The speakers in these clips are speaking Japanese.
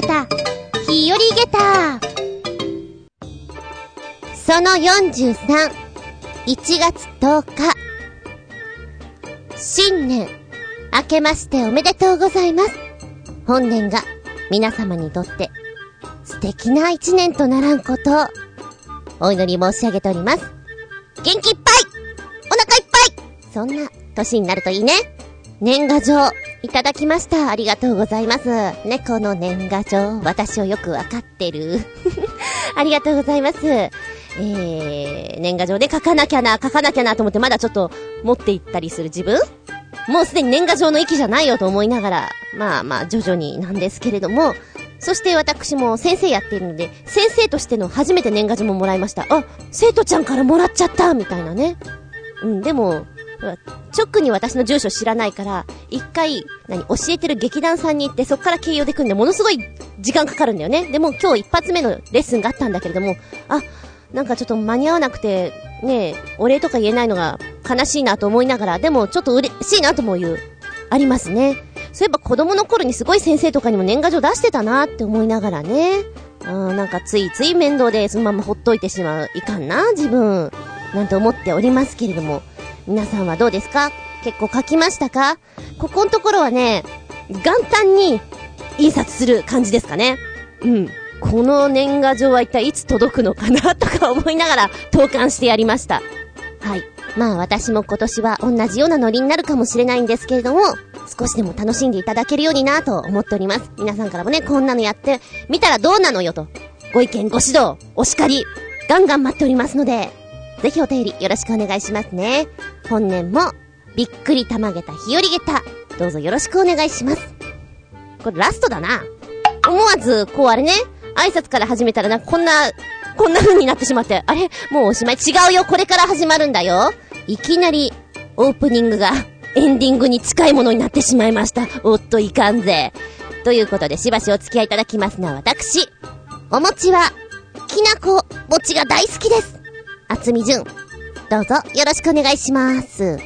げた、日和げた。その43、1月10日。新年、明けましておめでとうございます。本年が皆様にとって素敵な一年とならんことをお祈り申し上げております。元気いっぱいお腹いっぱいそんな年になるといいね。年賀状、いただきました。ありがとうございます。猫の年賀状、私をよくわかってる。ありがとうございます。えー、年賀状で書かなきゃな、書かなきゃなと思ってまだちょっと持っていったりする自分？もうすでに年賀状の域じゃないよと思いながら、まあまあ徐々になんですけれども、そして私も先生やっているので、先生としての初めて年賀状ももらいました。あ、生徒ちゃんからもらっちゃったみたいなね。うん、でも、直に私の住所知らないから、一回、何、教えてる劇団さんに行って、そっから経由でくんで、ものすごい時間かかるんだよね。でも今日一発目のレッスンがあったんだけれども、あ、なんかちょっと間に合わなくて、ねお礼とか言えないのが悲しいなと思いながら、でもちょっと嬉しいなとも言う、ありますね。そういえば子供の頃にすごい先生とかにも年賀状出してたなって思いながらね。あなんかついつい面倒でそのままほっといてしまう。いかんな、自分。なんて思っておりますけれども。皆さんはどうですか？結構書きましたか？ここのところはね、元旦に印刷する感じですかね。うん。この年賀状は一体いつ届くのかなとか思いながら投函してやりました。はい。まあ私も今年は同じようなノリになるかもしれないんですけれども、少しでも楽しんでいただけるようになと思っております。皆さんからもね、こんなのやってみたらどうなのよと。ご意見、ご指導、お叱り、ガンガン待っておりますので、ぜひお便りよろしくお願いしますね。本年も、びっくりたまげた日和げた、どうぞよろしくお願いします。これラストだな。思わず、こうあれね、挨拶から始めたらな、こんな、こんな風になってしまって、あれもうおしまい。違うよこれから始まるんだよいきなり、オープニングが、エンディングに近いものになってしまいました。おっといかんぜ。ということで、しばしお付き合いいただきますのは私。お餅は、きなこ餅が大好きです。あつみじゅん。どうぞよろしくお願いします。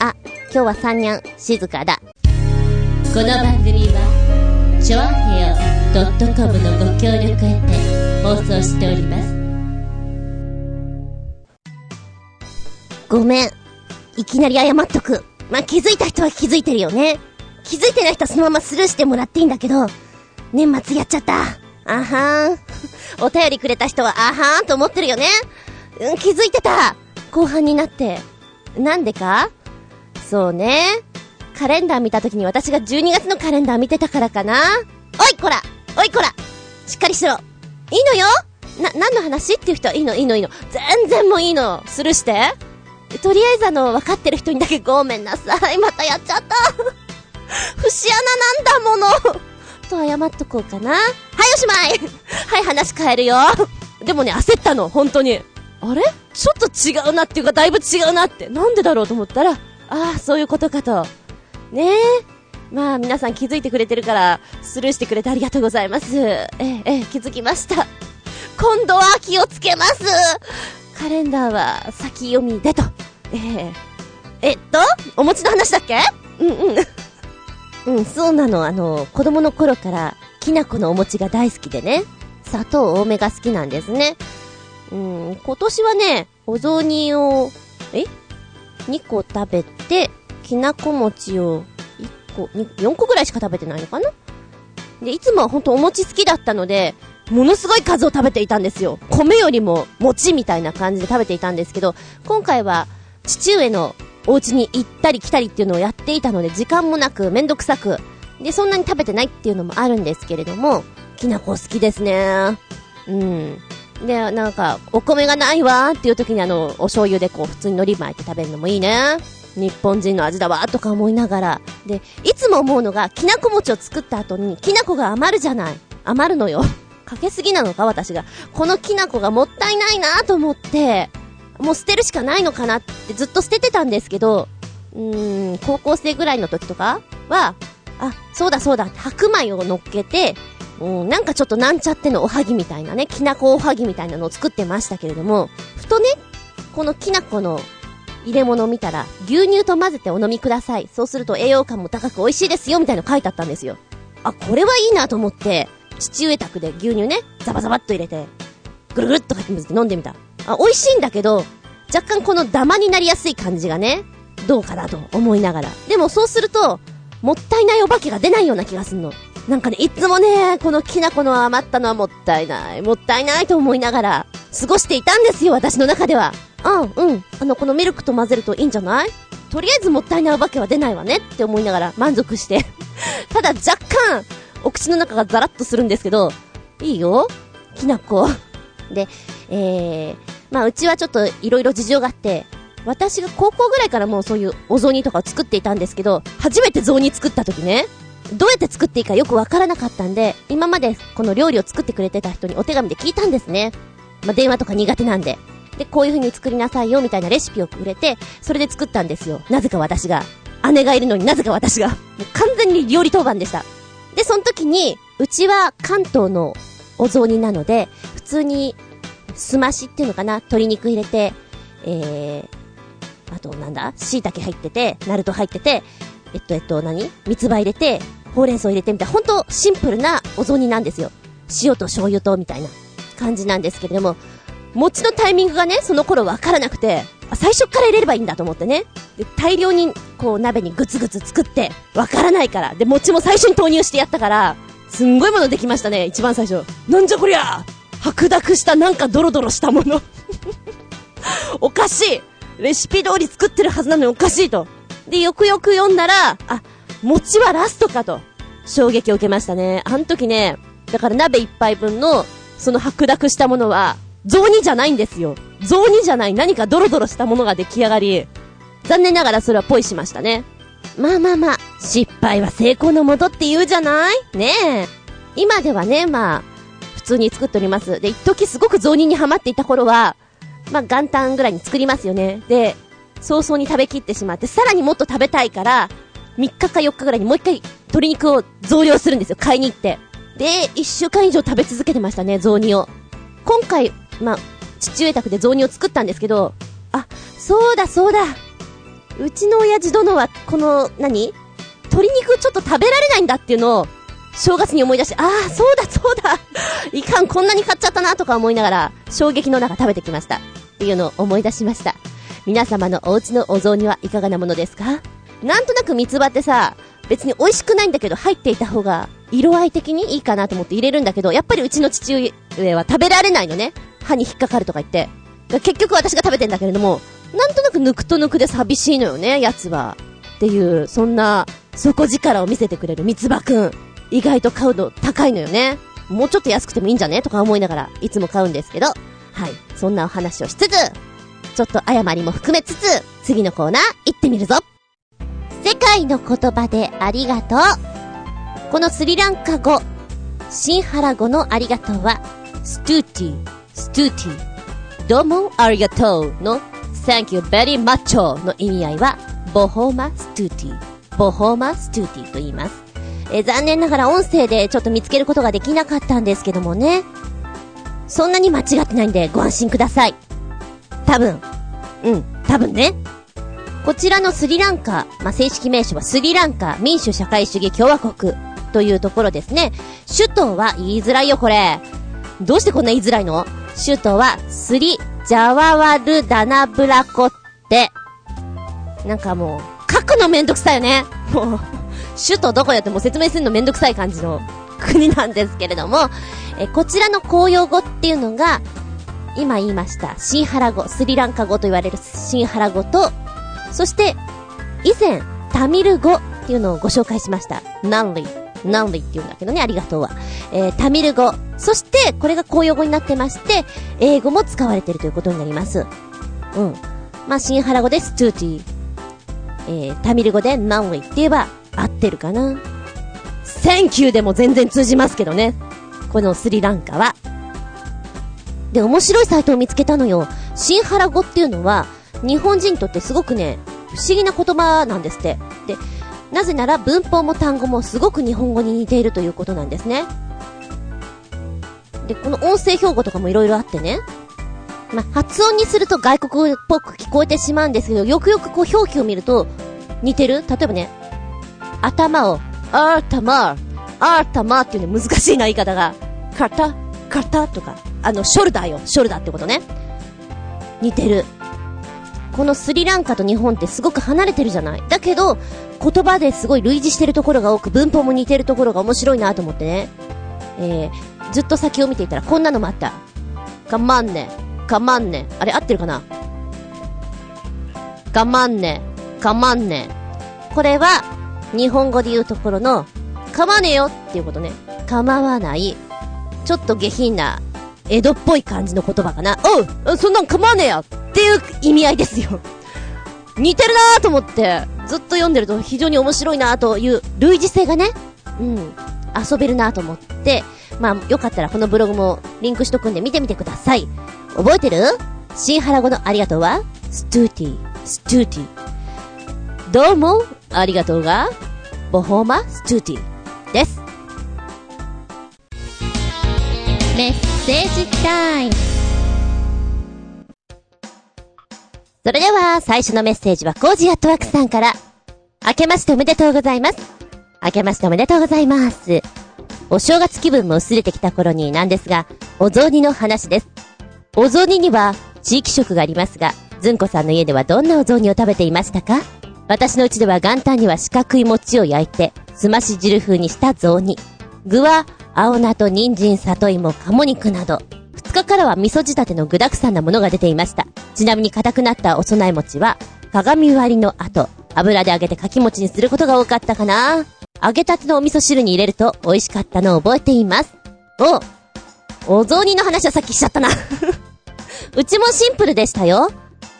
あ、今日は三にゃん、静かだ。この番組は、.com のご協力へて放送しております。ごめん。いきなり謝っとく。まあ、気づいた人は気づいてるよね。気づいてない人はそのままスルーしてもらっていいんだけど、年末やっちゃった。あはーん。お便りくれた人は、あはーんと思ってるよね。うん、気づいてた後半になって。なんでか？そうね。カレンダー見た時に私が12月のカレンダー見てたからかな。おいこらおいこらしっかりしろいいのよな、何の話っていう人？はいいの？いいの？いいの？全然もういいの。スルーして。とりあえずあの、分かってる人にだけごめんなさい。またやっちゃった。節穴なんだもの。と謝っとこうかな。はい、おしまい はい、話変えるよ。でもね、焦ったの、本当に。あれ？ちょっと違うなっていうか、だいぶ違うなって。なんでだろうと思ったら、ああ、そういうことかと。ねえ。まあ、皆さん気づいてくれてるから、スルーしてくれてありがとうございます。ええ、ええ、気づきました。今度は気をつけますカレンダーは先読みでと。ええ。えっと、お餅の話だっけ？うんうん。うん、そうなの。あの、子供の頃から、きな粉のお餅が大好きでね、砂糖多めが好きなんですね。うん、今年はね、お雑煮を、え ?2 個食べて、きなこ餅を1個、4個ぐらいしか食べてないのかな？で、いつもはほんとお餅好きだったので、ものすごい数を食べていたんですよ。米よりも餅みたいな感じで食べていたんですけど、今回は父上のお家に行ったり来たりっていうのをやっていたので、時間もなく、めんどくさく、で、そんなに食べてないっていうのもあるんですけれども、きなこ好きですね。うん。で、なんか、お米がないわーっていう時にあの、お醤油でこう、普通に海苔巻いて食べるのもいいね。日本人の味だわーとか思いながら。で、いつも思うのが、きなこ餅を作った後に、きなこが余るじゃない。余るのよ。かけすぎなのか私が。このきなこがもったいないなーと思って、もう捨てるしかないのかなってずっと捨ててたんですけど、うーん、高校生ぐらいの時とかは、あ、そうだそうだ、白米を乗っけて、うん、なんかちょっとなんちゃってのおはぎみたいなね、きなこおはぎみたいなのを作ってましたけれども、ふとね、このきなこの入れ物を見たら、牛乳と混ぜてお飲みください。そうすると栄養価も高く美味しいですよ、みたいなの書いてあったんですよ。あ、これはいいなと思って、父上宅で牛乳ね、ザバザバっと入れて、ぐるぐるっとかき混ぜて飲んでみた。あ、美味しいんだけど、若干このダマになりやすい感じがね、どうかなと思いながら。でもそうすると、もったいないお化けが出ないような気がすんの。なんかね、いつもね、このきな粉の余ったのはもったいない、もったいないと思いながら、過ごしていたんですよ、私の中では。あうん。あの、このミルクと混ぜるといいんじゃない？とりあえずもったいないお化けは出ないわねって思いながら満足して ただ若干、お口の中がザラッとするんですけど、いいよきな粉。で、えー、まあうちはちょっと色々事情があって、私が高校ぐらいからもうそういうお雑煮とかを作っていたんですけど、初めて雑煮作った時ね、どうやって作っていいかよくわからなかったんで、今までこの料理を作ってくれてた人にお手紙で聞いたんですね。まあ、電話とか苦手なんで。で、こういう風に作りなさいよみたいなレシピをくれて、それで作ったんですよ。なぜか私が。姉がいるのになぜか私が。もう完全に料理当番でした。で、その時に、うちは関東のお雑煮なので、普通に、すましっていうのかな鶏肉入れて、えー、あとなんだ椎茸入ってて、ナルト入ってて、えっとえっと何三つ葉入れて、ほうれん草入れてみたいな、ほんとシンプルなお雑煮なんですよ。塩と醤油と、みたいな感じなんですけれども、餅のタイミングがね、その頃わからなくて、最初から入れればいいんだと思ってね。で、大量に、こう、鍋にグツグツ作って、わからないから。で、餅も最初に投入してやったから、すんごいものできましたね、一番最初。なんじゃこりゃ白濁したなんかドロドロしたもの おかしいレシピ通り作ってるはずなのにおかしいと。で、よくよく読んだら、あ、餅はラストかと、衝撃を受けましたね。あの時ね、だから鍋一杯分の、その白濁したものは、雑煮じゃないんですよ。雑煮じゃない何かドロドロしたものが出来上がり、残念ながらそれはポイしましたね。まあまあまあ、失敗は成功のもとって言うじゃない？ねえ。今ではね、まあ、普通に作っております。で、一時すごく雑煮にハマっていた頃は、まあ元旦ぐらいに作りますよね。で、早々に食べきってしまって、さらにもっと食べたいから、3日か4日ぐらいにもう一回鶏肉を増量するんですよ、買いに行って。で、1週間以上食べ続けてましたね、雑煮を。今回、まあ、父上宅で雑煮を作ったんですけど、あ、そうだそうだ。うちの親父殿は、この、何？鶏肉ちょっと食べられないんだっていうのを、正月に思い出して、ああ、そうだそうだ いかん、こんなに買っちゃったなとか思いながら、衝撃の中食べてきました。っていうのを思い出しました。皆様のお家のお雑煮はいかがなものですか？なんとなく三つ葉ってさ、別に美味しくないんだけど入っていた方が色合い的にいいかなと思って入れるんだけど、やっぱりうちの父上は食べられないのね。歯に引っかかるとか言って。結局私が食べてんだけれども、なんとなく抜くと抜くで寂しいのよね、奴は。っていう、そんな、底力を見せてくれる三つ葉くん。意外と買うの高いのよね。もうちょっと安くてもいいんじゃね？とか思いながら、いつも買うんですけど。はい。そんなお話をしつつ、ちょっと誤りも含めつつ、次のコーナー行ってみるぞ。世界の言葉でありがとう。このスリランカ語、シンハラ語のありがとうは、ストゥーティー、ストゥーティー、どうもありがとうの Thank you very much の意味合いは、ボホーマストゥーティー、ボホーマストゥーティーと言います。え残念ながら音声でちょっと見つけることができなかったんですけどもね。そんなに間違ってないんでご安心ください。多分。うん、多分ね。こちらのスリランカ、まあ、正式名称はスリランカ民主社会主義共和国というところですね。首都は言いづらいよ、これ。どうしてこんな言いづらいの？首都はスリ・ジャワワル・ダナブラコって。なんかもう、書くのめんどくさいよね。もう、首都どこやっても説明するのめんどくさい感じの国なんですけれども、え、こちらの公用語っていうのが、今言いました、シンハラ語、スリランカ語と言われるシンハラ語と、そして、以前、タミル語っていうのをご紹介しました。ナンリー。ナンリって言うんだけどね、ありがとうは。えー、タミル語。そして、これが公用語になってまして、英語も使われてるということになります。うん。まあ、シンハラ語でස්තූති。えー、タミル語でநன்றிって言えば合ってるかな。 Thank you でも全然通じますけどね。このスリランカは。で、面白いサイトを見つけたのよ。シンハラ語っていうのは、日本人にとってすごくね、不思議な言葉なんですって。で、なぜなら文法も単語もすごく日本語に似ているということなんですね。で、この音声標語とかも色々あってね。ま発音にすると外国っぽく聞こえてしまうんですけど、よくよくこう表記を見ると似てる？例えばね、頭を、頭、あーたまっていうね、難しいな言い方が。カタ、カタとか、あの、ショルダーよ、ショルダーってことね。似てる。このスリランカと日本ってすごく離れてるじゃないだけど、言葉ですごい類似してるところが多く、文法も似てるところが面白いなと思ってね。えー、ずっと先を見ていたらこんなのもあった。かまんね。かまんね。あれ合ってるかな？かまんね。かまんね。これは、日本語で言うところの、かまねよっていうことね。構わない。ちょっと下品な、江戸っぽい感じの言葉かな。おうそんなん構わねえやっていう意味合いですよ。似てるなーと思って、ずっと読んでると非常に面白いなーという類似性がね、うん、遊べるなーと思って、まあ、よかったらこのブログもリンクしとくんで見てみてください。覚えてる？新原語のありがとうは、ストゥーティー、ストゥーティー。どうも、ありがとうが、ボホーマストゥーティーです。メッセージタイム。それでは、最初のメッセージはコージアットワークさんから。明けましておめでとうございます。明けましておめでとうございます。お正月気分も薄れてきた頃になんですが、お雑煮の話です。お雑煮には地域食がありますが、ずんこさんの家ではどんなお雑煮を食べていましたか？私のうちでは元旦には四角い餅を焼いて、すまし汁風にした雑煮。具は、青菜と人参、里芋、鴨肉など、2日からは味噌仕立ての具沢山なものが出ていました。ちなみに硬くなったお供え餅は、鏡割りの後、油で揚げてかき餅にすることが多かったかな。揚げたてのお味噌汁に入れると美味しかったのを覚えています。お、お雑煮の話はさっきしちゃったな うちもシンプルでしたよ。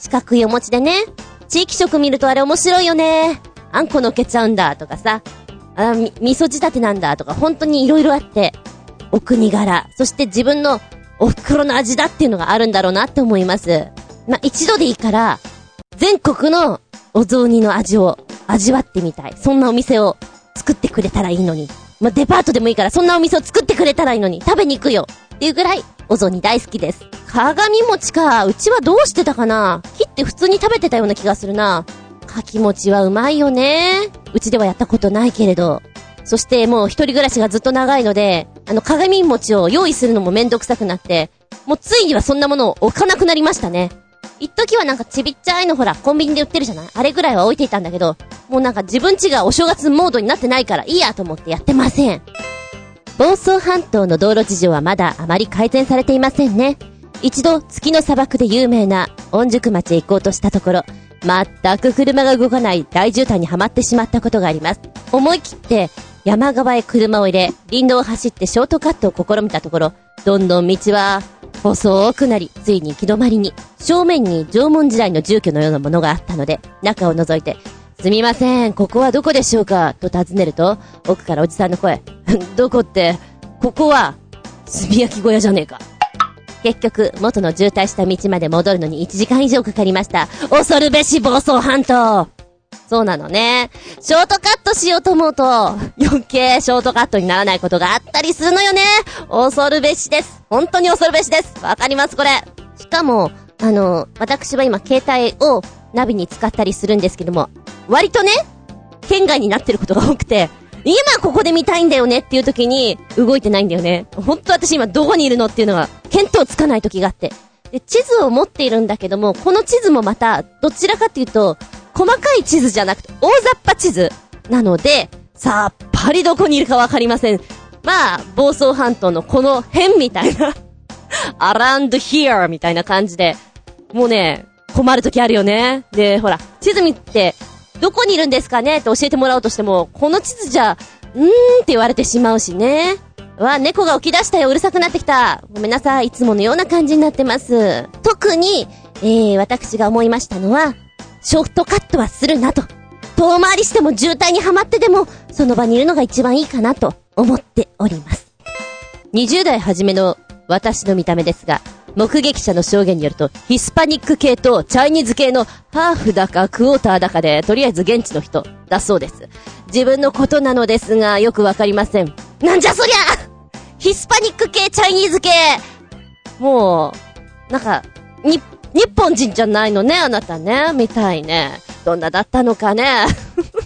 四角いお餅でね。地域食見るとあれ面白いよね。あんこのっけちゃうんだとかさ。あ、み、味噌仕立てなんだとか本当に色々あって。お国柄、そして自分のお袋の味だっていうのがあるんだろうなって思います。まあ、一度でいいから、全国のお雑煮の味を味わってみたい。そんなお店を作ってくれたらいいのに。まあ、デパートでもいいから、そんなお店を作ってくれたらいいのに、食べに行くよっていうぐらい、お雑煮大好きです。鏡餅か、うちはどうしてたかな切って普通に食べてたような気がするな。かき餅はうまいよね。うちではやったことないけれど。そしてもう一人暮らしがずっと長いので、あの鏡餅を用意するのもめんどくさくなって、もうついにはそんなものを置かなくなりましたね。一時はなんかちびっちゃいのほら、コンビニで売ってるじゃない？あれぐらいは置いていたんだけど、もうなんか自分ちがお正月モードになってないからいいやと思ってやってません。房総半島の道路事情はまだあまり改善されていませんね。一度月の砂漠で有名な御宿町へ行こうとしたところ、全く車が動かない大渋滞にはまってしまったことがあります。思い切って山側へ車を入れ、林道を走ってショートカットを試みたところ、どんどん道は細くなり、ついに行き止まりに、正面に縄文時代の住居のようなものがあったので、中を覗いて、すみません、ここはどこでしょうか？と尋ねると、奥からおじさんの声、どこって、ここは、炭焼き小屋じゃねえか。結局、元の渋滞した道まで戻るのに1時間以上かかりました。恐るべし房総半島そうなのね。ショートカットしようと思うと、余計ショートカットにならないことがあったりするのよね。恐るべしです。本当に恐るべしです。わかりますこれ。しかも、あの、私は今携帯をナビに使ったりするんですけども、割とね、県外になってることが多くて、今ここで見たいんだよねっていう時に動いてないんだよね。ほんと私今どこにいるのっていうのが見当つかない時があって。で、地図を持っているんだけども、この地図もまた、どちらかっていうと、細かい地図じゃなくて、大雑把地図なので、さっぱりどこにいるかわかりません。まあ、房総半島のこの辺みたいな around here みたいな感じで、もうね、困る時あるよね。で、ほら、地図見て、どこにいるんですかね？って教えてもらおうとしても、この地図じゃ、うーんって言われてしまうしね。わ、猫が起き出したよ、うるさくなってきた。ごめんなさい、いつものような感じになってます。特に、えー、私が思いましたのは、ショートカットはするなと。遠回りしても渋滞にはまってでも、その場にいるのが一番いいかなと思っております。20代初めの私の見た目ですが、目撃者の証言によると、ヒスパニック系とチャイニーズ系のハーフだかクォーターだかで、とりあえず現地の人だそうです。自分のことなのですが、よくわかりません。なんじゃそりゃヒスパニック系、チャイニーズ系もう、なんか、日日本人じゃないのね、あなたね。見たいね。どんなだったのかね。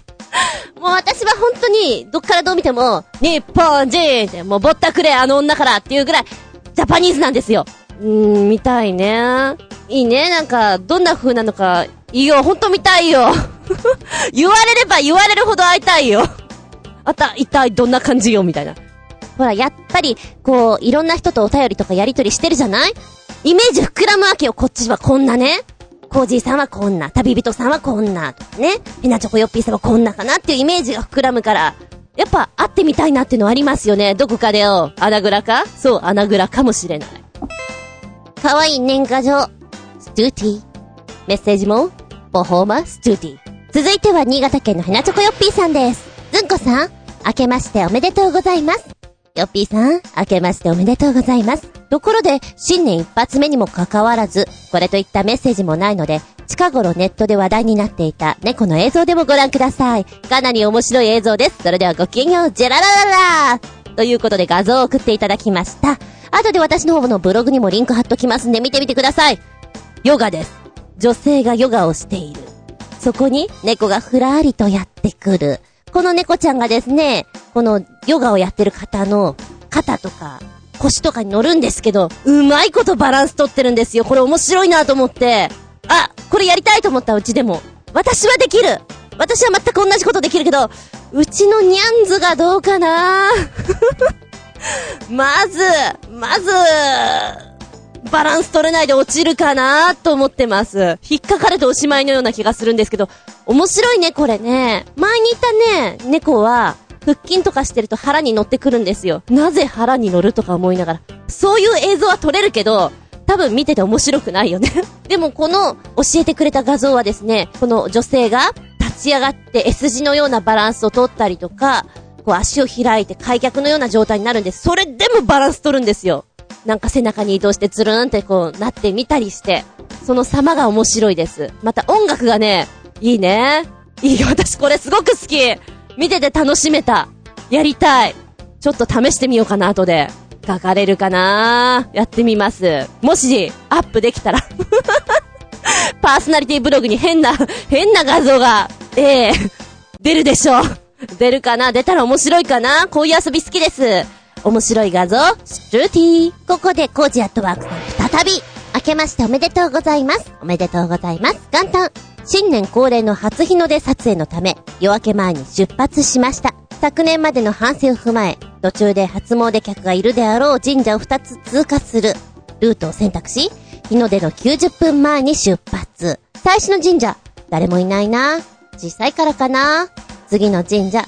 もう私は本当に、どっからどう見ても、日本人ってもうぼったくれ、あの女からっていうぐらい、ジャパニーズなんですよ。うーん、見たいね。いいね、なんか、どんな風なのか、いいよ、ほんと見たいよ。言われれば言われるほど会いたいよ。あた、一体どんな感じよ、みたいな。ほら、やっぱり、こう、いろんな人とお便りとかやりとりしてるじゃない？イメージ膨らむわけよ、こっちはこんなね。コージーさんはこんな、旅人さんはこんな、ね。ヘナチョコヨッピーさんはこんなかなっていうイメージが膨らむから、やっぱ会ってみたいなっていうのはありますよね。どこかでよ。穴蔵か？そう、穴蔵かもしれない。かわいい年賀状、ストゥーティー。メッセージも、ボホーマストゥーティー。続いては新潟県のヘナチョコヨッピーさんです。ずんこさん、明けましておめでとうございます。ヨッピーさん、明けましておめでとうございます。ところで、新年一発目にもかかわらず、これといったメッセージもないので、近頃ネットで話題になっていた猫の映像でもご覧ください。かなり面白い映像です。それではごきげんよう、ジェララララということで画像を送っていただきました。後で私の方のブログにもリンク貼っときますんで見てみてください。ヨガです。女性がヨガをしている。そこに猫がふらーりとやってくる。この猫ちゃんがですね、このヨガをやってる方の肩とか腰とかに乗るんですけど、うまいことバランス取ってるんですよ。これ面白いなと思って。あ、これやりたいと思ったうちでも。私はできる私は全く同じことできるけど、うちのニャンズがどうかな まず、まず、バランス取れないで落ちるかなと思ってます。引っかかれておしまいのような気がするんですけど、面白いね、これね。前にいたね、猫は、腹筋とかしてると腹に乗ってくるんですよ。なぜ腹に乗るとか思いながら。そういう映像は撮れるけど、多分見てて面白くないよね。でもこの教えてくれた画像はですね、この女性が立ち上がって S 字のようなバランスを取ったりとか、こう足を開いて開脚のような状態になるんです。それでもバランス取るんですよ。なんか背中に移動してズルーンってこうなってみたりして、その様が面白いです。また音楽がね、いいね。いいよ、私これすごく好き。見てて楽しめた。やりたい。ちょっと試してみようかな、後で。書かれるかなやってみます。もし、アップできたら。パーソナリティブログに変な、変な画像が、ええ出るでしょう。出るかな？出たら面白いかな？こういう遊び好きです。面白い画像、ストゥーティー。ここでコージアットワークさん再び。明けましておめでとうございます。おめでとうございます。元旦。新年恒例の初日の出撮影のため、夜明け前に出発しました。昨年までの反省を踏まえ、途中で初詣客がいるであろう神社を2つ通過する。ルートを選択し、日の出の90分前に出発。最初の神社、誰もいないな。小さいからかな。次の神社、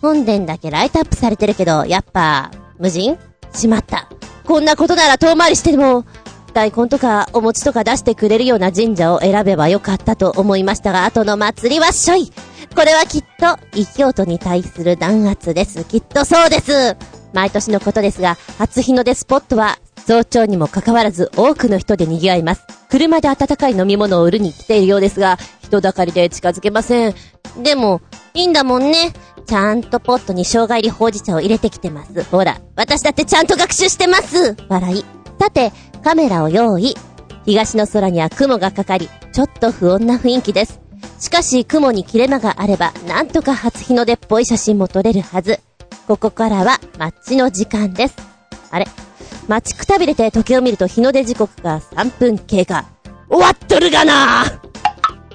本殿だけライトアップされてるけど、やっぱ、無人？しまった。こんなことなら遠回りしても、大根とかお餅とか出してくれるような神社を選べばよかったと思いましたが、後の祭りはしょい。これはきっと、異教徒に対する弾圧です。きっとそうです。毎年のことですが、初日の出スポットは、早朝にもかかわらず多くの人で賑わいます。車で温かい飲み物を売るに来ているようですが、人だかりで近づけません。でも、いいんだもんね。ちゃんとポットに生姜入りほうじ茶を入れてきてます。ほら、私だってちゃんと学習してます笑い。さて、カメラを用意。東の空には雲がかかり、ちょっと不穏な雰囲気です。しかし、雲に切れ間があれば、なんとか初日の出っぽい写真も撮れるはず。ここからは、マッチの時間です。あれ？待ちくたびれて時計を見ると日の出時刻が3分経過。終わっとるがな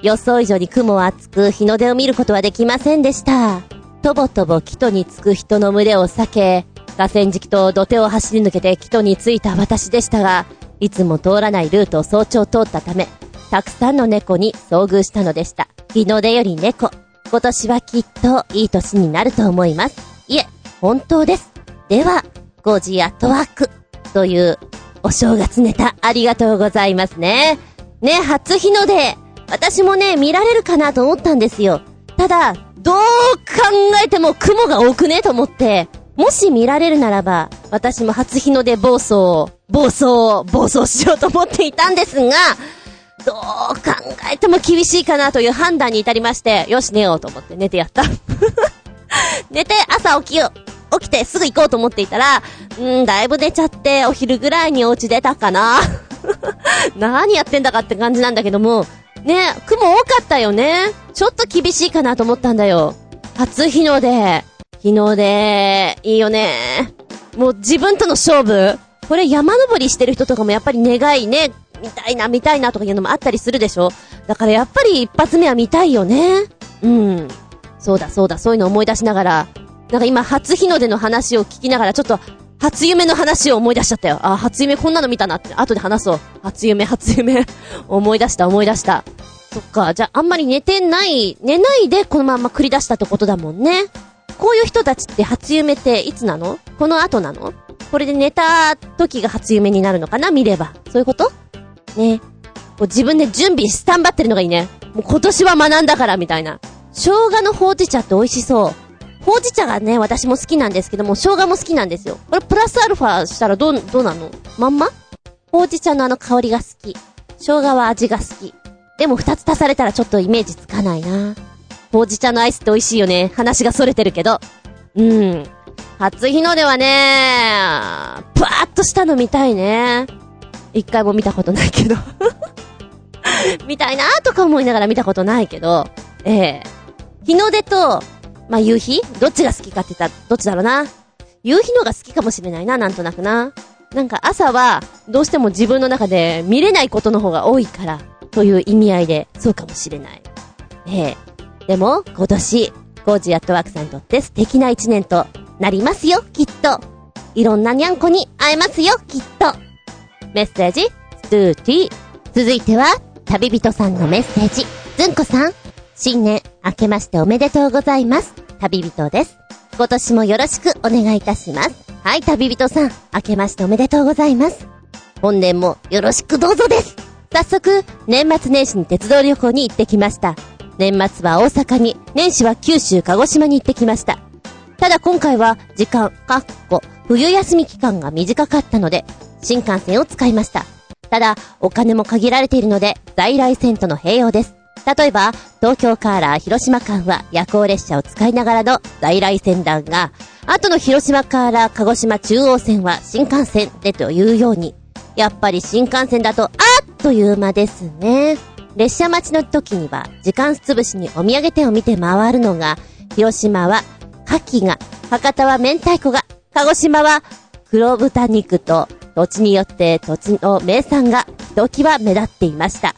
予想以上に雲は厚く日の出を見ることはできませんでした。とぼとぼ木戸に着く人の群れを避け、河川敷と土手を走り抜けて木戸に着いた私でしたが、いつも通らないルートを早朝通ったため、たくさんの猫に遭遇したのでした。日の出より猫。今年はきっといい年になると思います。いえ、本当です。では、ゴジアットワーク。という、お正月ネタ、ありがとうございますね。ね、初日の出。私もね、見られるかなと思ったんですよ。ただ、どう考えても雲が多くねと思って、もし見られるならば、私も初日の出暴走を、暴走を、暴走しようと思っていたんですが、どう考えても厳しいかなという判断に至りまして、よし寝ようと思って寝てやった。寝て朝起きよう、起きてすぐ行こうと思っていたら、うん、だいぶ寝ちゃって、お昼ぐらいにお家出たかな。何やってんだかって感じなんだけども、ね、雲多かったよね。ちょっと厳しいかなと思ったんだよ。初日の出。昨日の出、いいよね。もう自分との勝負。これ山登りしてる人とかもやっぱり願いね、見たいな、見たいなとかいうのもあったりするでしょだからやっぱり一発目は見たいよね。うん。そうだそうだ、そういうの思い出しながら、なんか今初日の出の話を聞きながらちょっと初夢の話を思い出しちゃったよ。あ、初夢こんなの見たなって。後で話そう。初夢、初夢。思い出した、思い出した。そっか、じゃああんまり寝てない、寝ないでこのまま繰り出したってことだもんね。こういう人たちって初夢っていつなの？この後なの？これで寝た時が初夢になるのかな？見れば。そういうこと？ね。こう自分で準備スタンバってるのがいいね。もう今年は学んだからみたいな。生姜のほうじ茶って美味しそう。ほうじ茶がね、私も好きなんですけども、生姜も好きなんですよ。これプラスアルファしたらどう、どうなの？まんま？ほうじ茶のあの香りが好き。生姜は味が好き。でも二つ足されたらちょっとイメージつかないな。ほうじ茶のアイスって美味しいよね。話が逸れてるけど。うん。初日の出はね、ぷわーっとしたの見たいね。一回も見たことないけど 見たいなーとか思いながら見たことないけど、ええ、日の出と、まあ、夕日？どっちが好きかって言ったら、どっちだろうな。夕日のが好きかもしれないな、なんとなくな。なんか朝は、どうしても自分の中で見れないことの方が多いから、という意味合いで、そうかもしれない。ええ、でも、今年、コージアットワークさんにとって素敵な一年となりますよ、きっと。いろんなにゃんこに会えますよ、きっと。メッセージ、ストゥーティー。続いては、旅人さんのメッセージ。ずんこさん、新年明けましておめでとうございます。旅人です。今年もよろしくお願いいたします。はい、旅人さん、明けましておめでとうございます。本年もよろしくどうぞです。早速、年末年始に鉄道旅行に行ってきました。年末は大阪に、年始は九州鹿児島に行ってきました。ただ今回は時間、かっこ、冬休み期間が短かったので、新幹線を使いました。ただ、お金も限られているので、在来線との併用です。例えば、東京カーラー広島間は夜行列車を使いながらの在来線団が、後の広島カーラー鹿児島中央線は新幹線でというように、やっぱり新幹線だと、あっという間ですね。列車待ちの時には、時間つぶしにお土産店を見て回るのが、広島は、牡蠣が、博多は明太子が、鹿児島は、黒豚肉と土地によって土地の名産がひときわ目立っていました。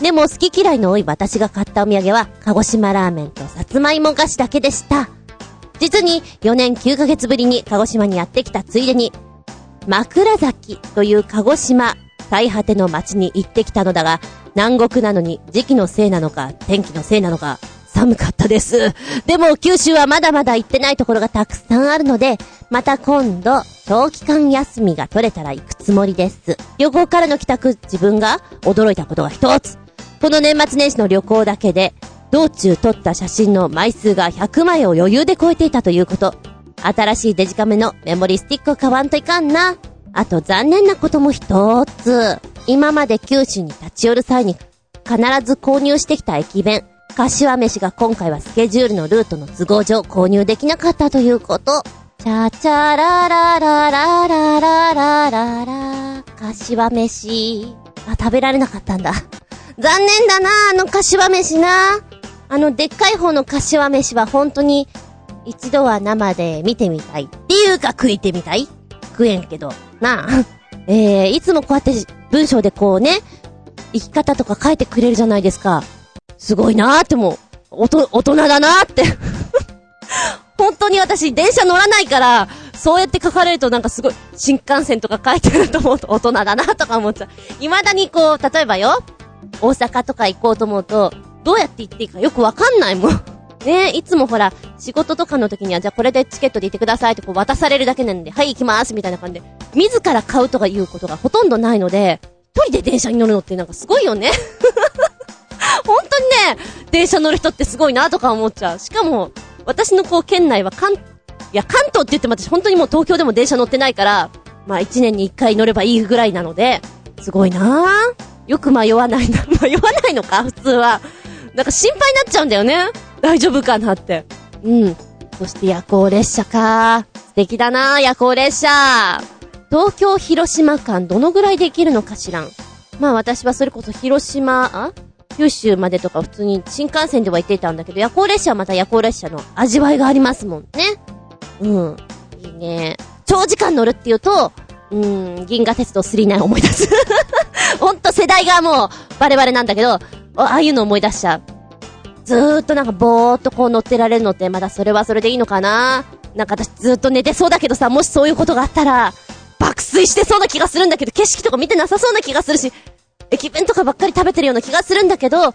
でも好き嫌いの多い私が買ったお土産は、鹿児島ラーメンとさつまいも菓子だけでした。実に4年9ヶ月ぶりに鹿児島にやってきたついでに、枕崎という鹿児島最果ての町に行ってきたのだが、南国なのに時期のせいなのか、天気のせいなのか、寒かったです。でも九州はまだまだ行ってないところがたくさんあるので、また今度、長期間休みが取れたら行くつもりです。旅行からの帰宅、自分が驚いたことが一つ。この年末年始の旅行だけで、道中撮った写真の枚数が100枚を余裕で超えていたということ。新しいデジカメのメモリスティックを買わんといかんな。あと残念なことも一つ。今まで九州に立ち寄る際に必ず購入してきた駅弁。柏飯が今回はスケジュールのルートの都合上購入できなかったということ。チャチャラララララララララ柏飯。あ、食べられなかったんだ。残念だな、あの柏飯な。あの、でっかい方の柏飯は本当に、一度は生で見てみたい。っていうか食いてみたい食えんけど。なあ。えー、いつもこうやって文章でこうね、生き方とか書いてくれるじゃないですか。すごいなーってもう、おと、大人だなーって 本当に私、電車乗らないから、そうやって書かれるとなんかすごい、新幹線とか書いてると思うと大人だなとか思っちゃう。未だにこう、例えばよ、大阪とか行こうと思うと、どうやって行っていいかよくわかんないもん。ねいつもほら、仕事とかの時には、じゃあこれでチケットで行ってくださいってこう渡されるだけなんで、はい行きますみたいな感じで、自ら買うとかいうことがほとんどないので、一人で電車に乗るのってなんかすごいよね 本当にね、電車乗る人ってすごいなとか思っちゃう。しかも、私のこう県内は関、いや関東って言っても私本当にもう東京でも電車乗ってないから、まあ一年に一回乗ればいいぐらいなので、すごいなよく迷わないな。迷わないのか？普通は。なんか心配になっちゃうんだよね。大丈夫かなって。うん。そして夜行列車か。素敵だな夜行列車。東京広島間どのぐらいできるのかしらん。まあ私はそれこそ広島、あ九州までとか普通に新幹線では行ってたんだけど、夜行列車はまた夜行列車の味わいがありますもんね。うん。いいね。長時間乗るっていうと、うーん、銀河鉄道39思い出す。ほんと世代がもうバレバレなんだけど、ああいうの思い出しちゃう。ずーっとなんかぼーっとこう乗ってられるのってまだそれはそれでいいのかな？なんか私ずーっと寝てそうだけどさ、もしそういうことがあったら、爆睡してそうな気がするんだけど、景色とか見てなさそうな気がするし、駅弁とかばっかり食べてるような気がするんだけど、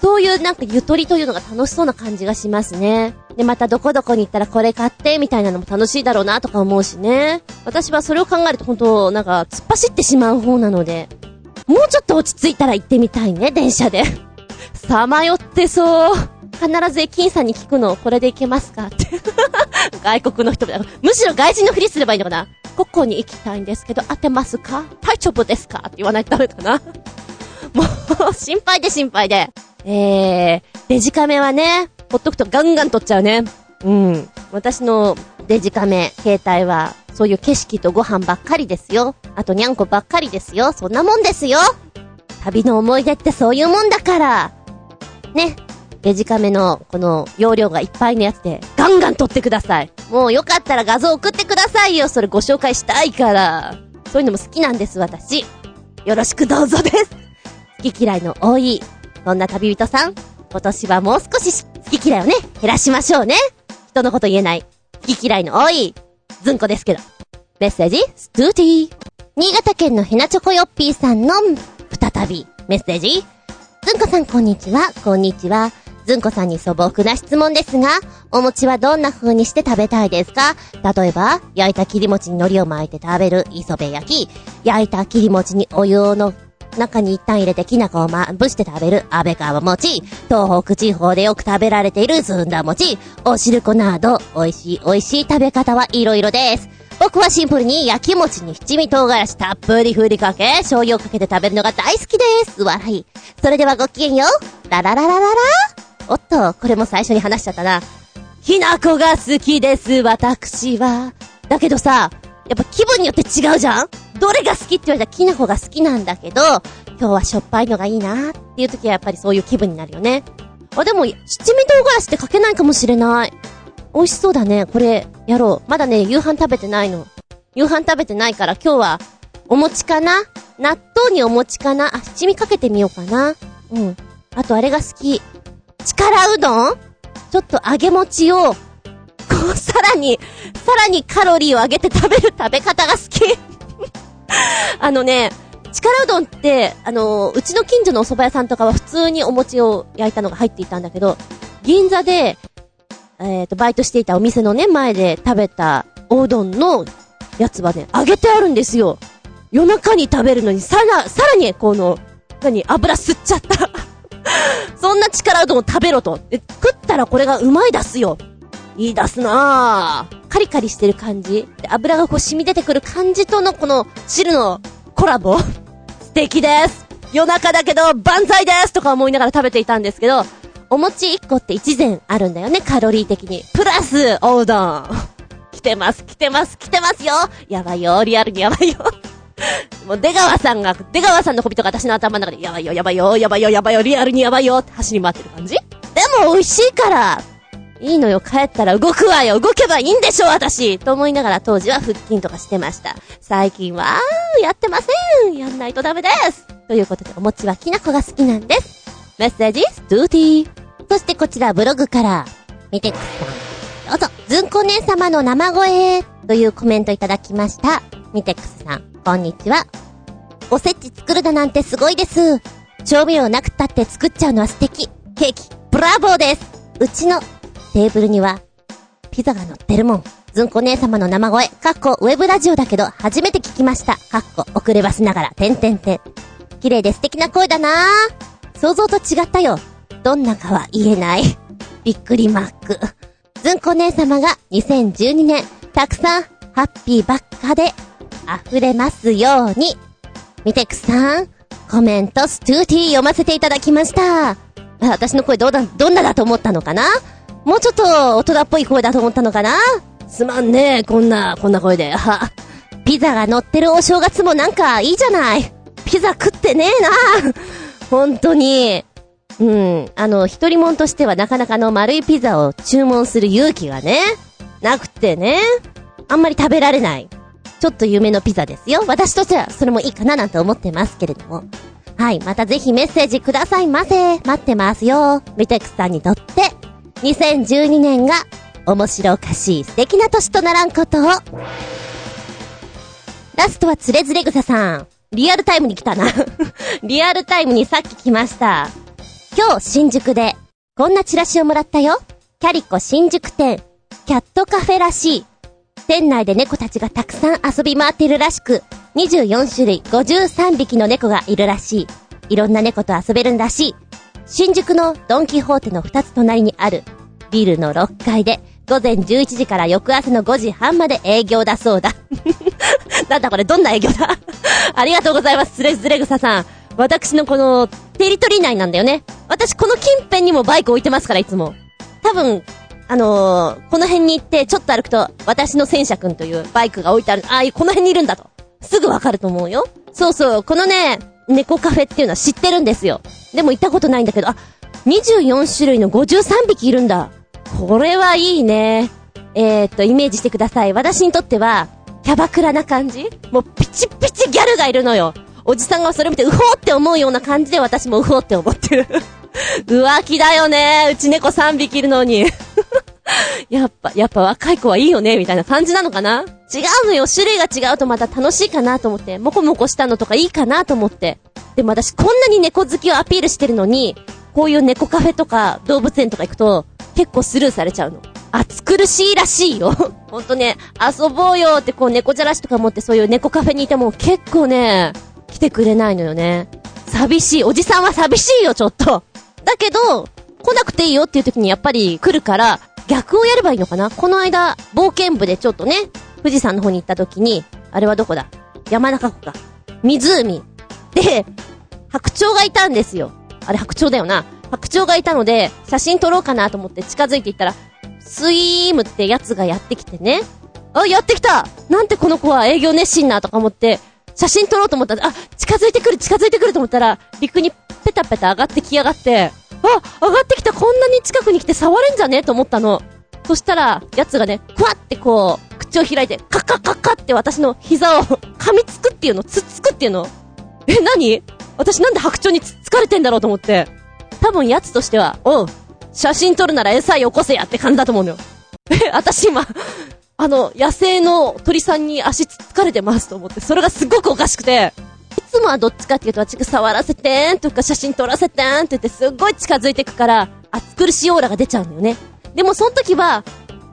そういうなんかゆとりというのが楽しそうな感じがしますね。で、またどこどこに行ったらこれ買って、みたいなのも楽しいだろうなとか思うしね。私はそれを考えると本当なんか突っ走ってしまう方なので、もうちょっと落ち着いたら行ってみたいね、電車で。さまよってそう。必ず駅員さんに聞くの、これで行けますか？って。外国の人。むしろ外人のふりすればいいのかな？ここに行きたいんですけど、当てますか？大丈夫ですか？って言わないとダメかな もう、心配で心配で。えー、デジカメはね、ほっとくとガンガン撮っちゃうね。うん。私のデジカメ、携帯は、そういう景色とご飯ばっかりですよ。あとにゃんこばっかりですよ。そんなもんですよ。旅の思い出ってそういうもんだから。ね。デジカメのこの容量がいっぱいのやつでガンガン撮ってください。もうよかったら画像送ってくださいよ。それご紹介したいから。そういうのも好きなんです、私。よろしくどうぞです。好き嫌いの多い、そんな旅人さん？今年はもう少し好き嫌いをね、減らしましょうね。人のこと言えない。好き嫌いの多い、ずんこですけど。メッセージ、ストゥーティー。新潟県のひなチョコヨッピーさんの、再び、メッセージ。ずんこさんこんにちは、こんにちは。ずんこさんに素朴な質問ですが、お餅はどんな風にして食べたいですか？例えば、焼いた切り餅に海苔を巻いて食べる磯辺焼き、焼いた切り餅にお湯の中に一旦入れてきな粉をまぶして食べる安倍川餅、東北地方でよく食べられているずんだ餅、お汁粉など、美味しい美味しい食べ方はいろいろです。僕はシンプルに焼き餅に七味唐辛子たっぷり振りかけ、醤油をかけて食べるのが大好きです。笑い。それではごきげんよう。ララララララおっと、これも最初に話しちゃったな。きなこが好きです、私は。だけどさ、やっぱ気分によって違うじゃんどれが好きって言われたらきなこが好きなんだけど、今日はしょっぱいのがいいなっていう時はやっぱりそういう気分になるよね。あ、でも、七味唐辛子ってかけないかもしれない。美味しそうだね。これ、やろう。まだね、夕飯食べてないの。夕飯食べてないから今日は、お餅かな？納豆にお餅かな？あ、七味かけてみようかな。うん。あとあれが好き。力うどん？ちょっと揚げ餅を、こう、さらに、さらにカロリーを上げて食べる 食べ方が好き。あのね、力うどんって、あの、うちの近所のお蕎麦屋さんとかは普通にお餅を焼いたのが入っていたんだけど、銀座で、えっ、と、バイトしていたお店のね、前で食べたおうどんのやつはね、揚げてあるんですよ。夜中に食べるのに、さら、さらに、この、何、油吸っちゃった。そんな力うどんを食べろと。で食ったらこれがうまい出すよ。いい出すなぁ。カリカリしてる感じ。で油がこう染み出てくる感じとのこの汁のコラボ。素敵です。夜中だけど万歳ですとか思いながら食べていたんですけど、お餅1個って1膳あるんだよね、カロリー的に。プラス、おうどん。来てます、来てます、来てますよやばいよ、リアルにやばいよ。もう出川さんが、出川さんの小人が私の頭の中で、やばいよ、やばいよ、やばいよ、やばいよ、リアルにやばいよって走り回ってる感じでも美味しいからいいのよ、帰ったら動くわよ動けばいいんでしょ、私と思いながら当時は腹筋とかしてました。最近は、やってませんやんないとダメですということで、お餅はきな粉が好きなんです。メッセージ、ストゥーティー。そしてこちらブログから、ミテックスさん。どうぞ、ずんこ姉様の生声というコメントいただきました。ミテックスさん、こんにちは。おせち作るだなんてすごいです。調味料なくったって作っちゃうのは素敵。ケーキ、ブラボーです。うちのテーブルには、ピザが乗ってるもん。ずんこ姉様の生声、かっこウェブラジオだけど、初めて聞きました。かっこ遅ればせながら、てんてんてん。綺麗で素敵な声だなぁ。想像と違ったよ。どんなかは言えない。びっくりマーク。ずんこ姉様が2012年、たくさん、ハッピーばっかで、溢れますように。ミテックスさん、コメントストゥーティー読ませていただきました。私の声どうだ、どんなだと思ったのかな？もうちょっと大人っぽい声だと思ったのかな？すまんねえこんな、こんな声で。は、ピザが乗ってるお正月もなんかいいじゃない。ピザ食ってねえな本当に。うん、あの、一人者としてはなかなかの丸いピザを注文する勇気がね、なくてね、あんまり食べられない。ちょっと夢のピザですよ。私としてはそれもいいかななんて思ってますけれども。はい、またぜひメッセージくださいませ。待ってますよ。ミテックスさんにとって、2012年が面白おかしい素敵な年とならんことを。ラストはつれづれ草さん。リアルタイムに来たな。リアルタイムにさっき来ました。今日新宿で、こんなチラシをもらったよ。キャリコ新宿店、キャットカフェらしい。店内で猫たちがたくさん遊び回っているらしく、24種類53匹の猫がいるらしい。いろんな猫と遊べるんだし、新宿のドンキホーテの2つ隣にあるビルの6階で午前11時から翌朝の5時半まで営業だそうだ。なんだこれどんな営業だ？ありがとうございます、スレズレグサさん。私のこの、テリトリー内なんだよね。私この近辺にもバイク置いてますから、いつも。多分、あのー、この辺に行ってちょっと歩くと、私の戦車くんというバイクが置いてある。ああ、この辺にいるんだと。すぐわかると思うよ。そうそう、このね、猫カフェっていうのは知ってるんですよ。でも行ったことないんだけど、あ、24種類の53匹いるんだ。これはいいね。えー、っと、イメージしてください。私にとっては、キャバクラな感じ？もうピチピチギャルがいるのよ。おじさんがそれ見て、うほーって思うような感じで私もうほーって思ってる。浮気だよね。うち猫3匹いるのに。やっぱ、やっぱ若い子はいいよね、みたいな感じなのかな？違うのよ。種類が違うとまた楽しいかなと思って、もこもこしたのとかいいかなと思って。でも私こんなに猫好きをアピールしてるのに、こういう猫カフェとか動物園とか行くと、結構スルーされちゃうの。暑苦しいらしいよ。ほんとね、遊ぼうよってこう猫じゃらしとか持ってそういう猫カフェにいても結構ね、来てくれないのよね。寂しい。おじさんは寂しいよ、ちょっと。だけど、来なくていいよっていう時にやっぱり来るから、逆をやればいいのかなこの間、冒険部でちょっとね、富士山の方に行った時に、あれはどこだ？山中湖か。湖。で、白鳥がいたんですよ。あれ白鳥だよな。白鳥がいたので、写真撮ろうかなと思って近づいていったら、スイームってやつがやってきてね。あ、やってきたなんてこの子は営業熱心なとか思って、写真撮ろうと思ったら、あ、近づいてくる近づいてくると思ったら、陸にペタペタ上がってきやがって、あ、上がってきたこんなに近くに来て触れんじゃねと思ったの。そしたら、やつがね、クワってこう、口を開いて、カッカッカッカって私の膝を 噛みつくっていうのつっつくっていうのえ、何？私なんで白鳥につっつかれてんだろうと思って。多分やつとしては、おう、写真撮るなら餌よこせやって感じだと思うのよ。え、私今、あの、野生の鳥さんに足つつかれてますと思って、それがすごくおかしくて、いつもはどっちかっていうと、私が触らせてーんとか写真撮らせてーんって言ってすっごい近づいてくから、暑苦しいオーラが出ちゃうんだよね。でもその時は、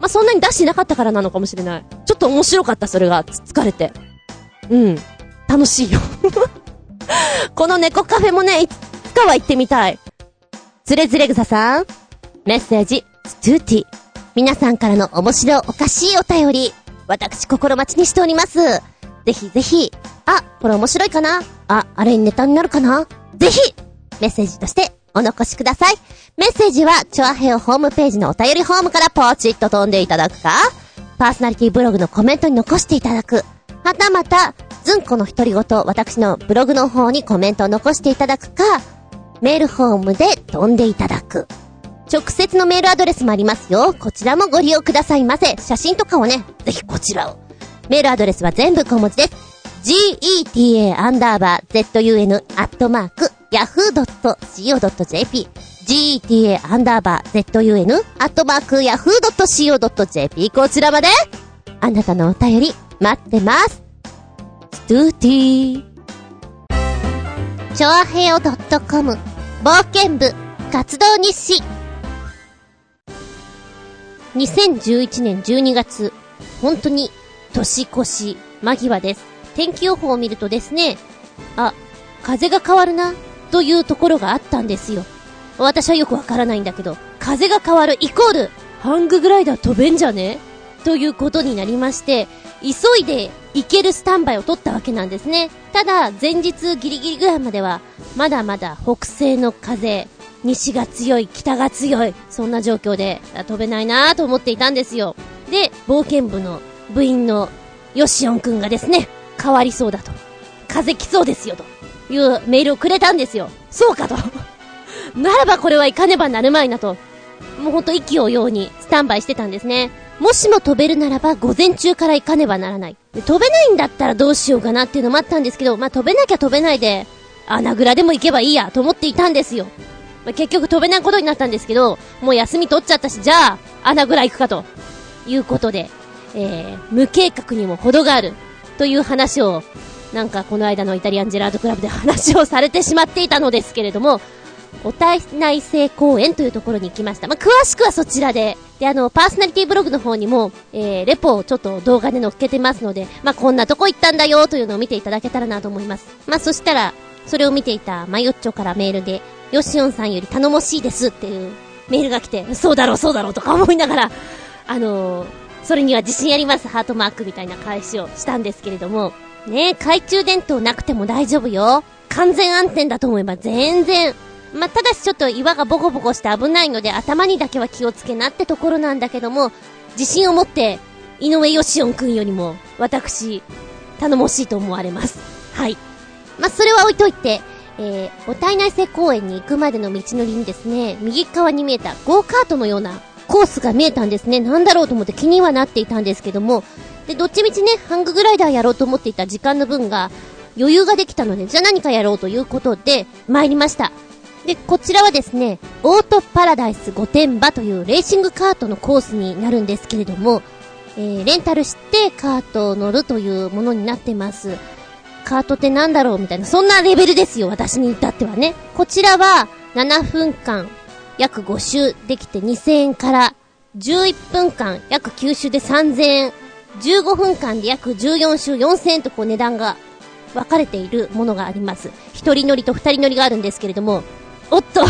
まあ、そんなに出してなかったからなのかもしれない。ちょっと面白かった、それが。つっつかれて。うん。楽しいよ。この猫カフェもね、いつかは行ってみたい。つれづれ草さん、メッセージ、ストゥーティ。皆さんからの面白おかしいお便り、私心待ちにしております。ぜひぜひ、あ、これ面白いかな？あ、あれにネタになるかな？ぜひ、メッセージとしてお残しください。メッセージは、チョアヘオホームページのお便りホームからポチッと飛んでいただくか、パーソナリティブログのコメントに残していただく。はたまた、ズンコの独り言、私のブログの方にコメントを残していただくか、メールホームで飛んでいただく。直接のメールアドレスもありますよ。こちらもご利用くださいませ。写真とかをね、ぜひこちらを。メールアドレスは全部小文字です。geta アンダーバー zun アットマーク yahoo.co.jp geta アンダーバー zun アットマーク yahoo.co.jp こちらまであなたのお便り待ってます。ストゥーティー。チョアヘオ .com 冒険部活動日誌2011年12月、本当に年越し間際です。天気予報を見るとですね、あ、風が変わるな、というところがあったんですよ。私はよくわからないんだけど、風が変わるイコール、ハンググライダー飛べんじゃね？ということになりまして、急いで行けるスタンバイを取ったわけなんですね。ただ、前日ギリギリぐらいまでは、まだまだ北西の風、西が強い、北が強い、そんな状況で飛べないなと思っていたんですよ。で、冒険部の部員のヨシオンくんがですね、変わりそうだと。風来そうですよというメールをくれたんですよ。そうかと。ならばこれは行かねばなるまいなと。もうほんと息をようにスタンバイしてたんですね。もしも飛べるならば午前中から行かねばならない。飛べないんだったらどうしようかなっていうのもあったんですけど、まあ、飛べなきゃ飛べないで、穴蔵でも行けばいいやと思っていたんですよ。まあ、結局飛べないことになったんですけど、もう休み取っちゃったし、じゃあ、穴蔵行くかと。いうことで、えー、無計画にも程がある。という話を、なんかこの間のイタリアンジェラートクラブで話をされてしまっていたのですけれども、お体内製公園というところに行きました。まあ、詳しくはそちらで。で、あの、パーソナリティブログの方にも、えー、レポをちょっと動画で載っけてますので、まあ、こんなとこ行ったんだよというのを見ていただけたらなと思います。まあ、そしたら、それを見ていたマヨッチョからメールで、ヨシオンさんより頼もしいですっていうメールが来て、そうだろうそうだろうとか思いながら、あのー、それには自信ありますハートマークみたいな返しをしたんですけれども、ね懐中電灯なくても大丈夫よ。完全安全だと思えば全然まあ、ただしちょっと岩がボコボコして危ないので頭にだけは気をつけなってところなんだけども、自信を持って、井上義雄くんよりも、私、頼もしいと思われます。はい。まあ、それは置いといて、えー、お体内性公園に行くまでの道のりにですね、右側に見えたゴーカートのようなコースが見えたんですね。なんだろうと思って気にはなっていたんですけども、で、どっちみちね、ハンググライダーやろうと思っていた時間の分が余裕ができたので、じゃあ何かやろうということで、参りました。で、こちらはですね、オートパラダイス御殿場というレーシングカートのコースになるんですけれども、えー、レンタルしてカートを乗るというものになってます。カートってなんだろうみたいな、そんなレベルですよ、私に至ってはね。こちらは、7分間、約5周できて2000円から、11分間、約9周で3000円、15分間で約14周4000円とこう値段が分かれているものがあります。一人乗りと二人乗りがあるんですけれども、おっと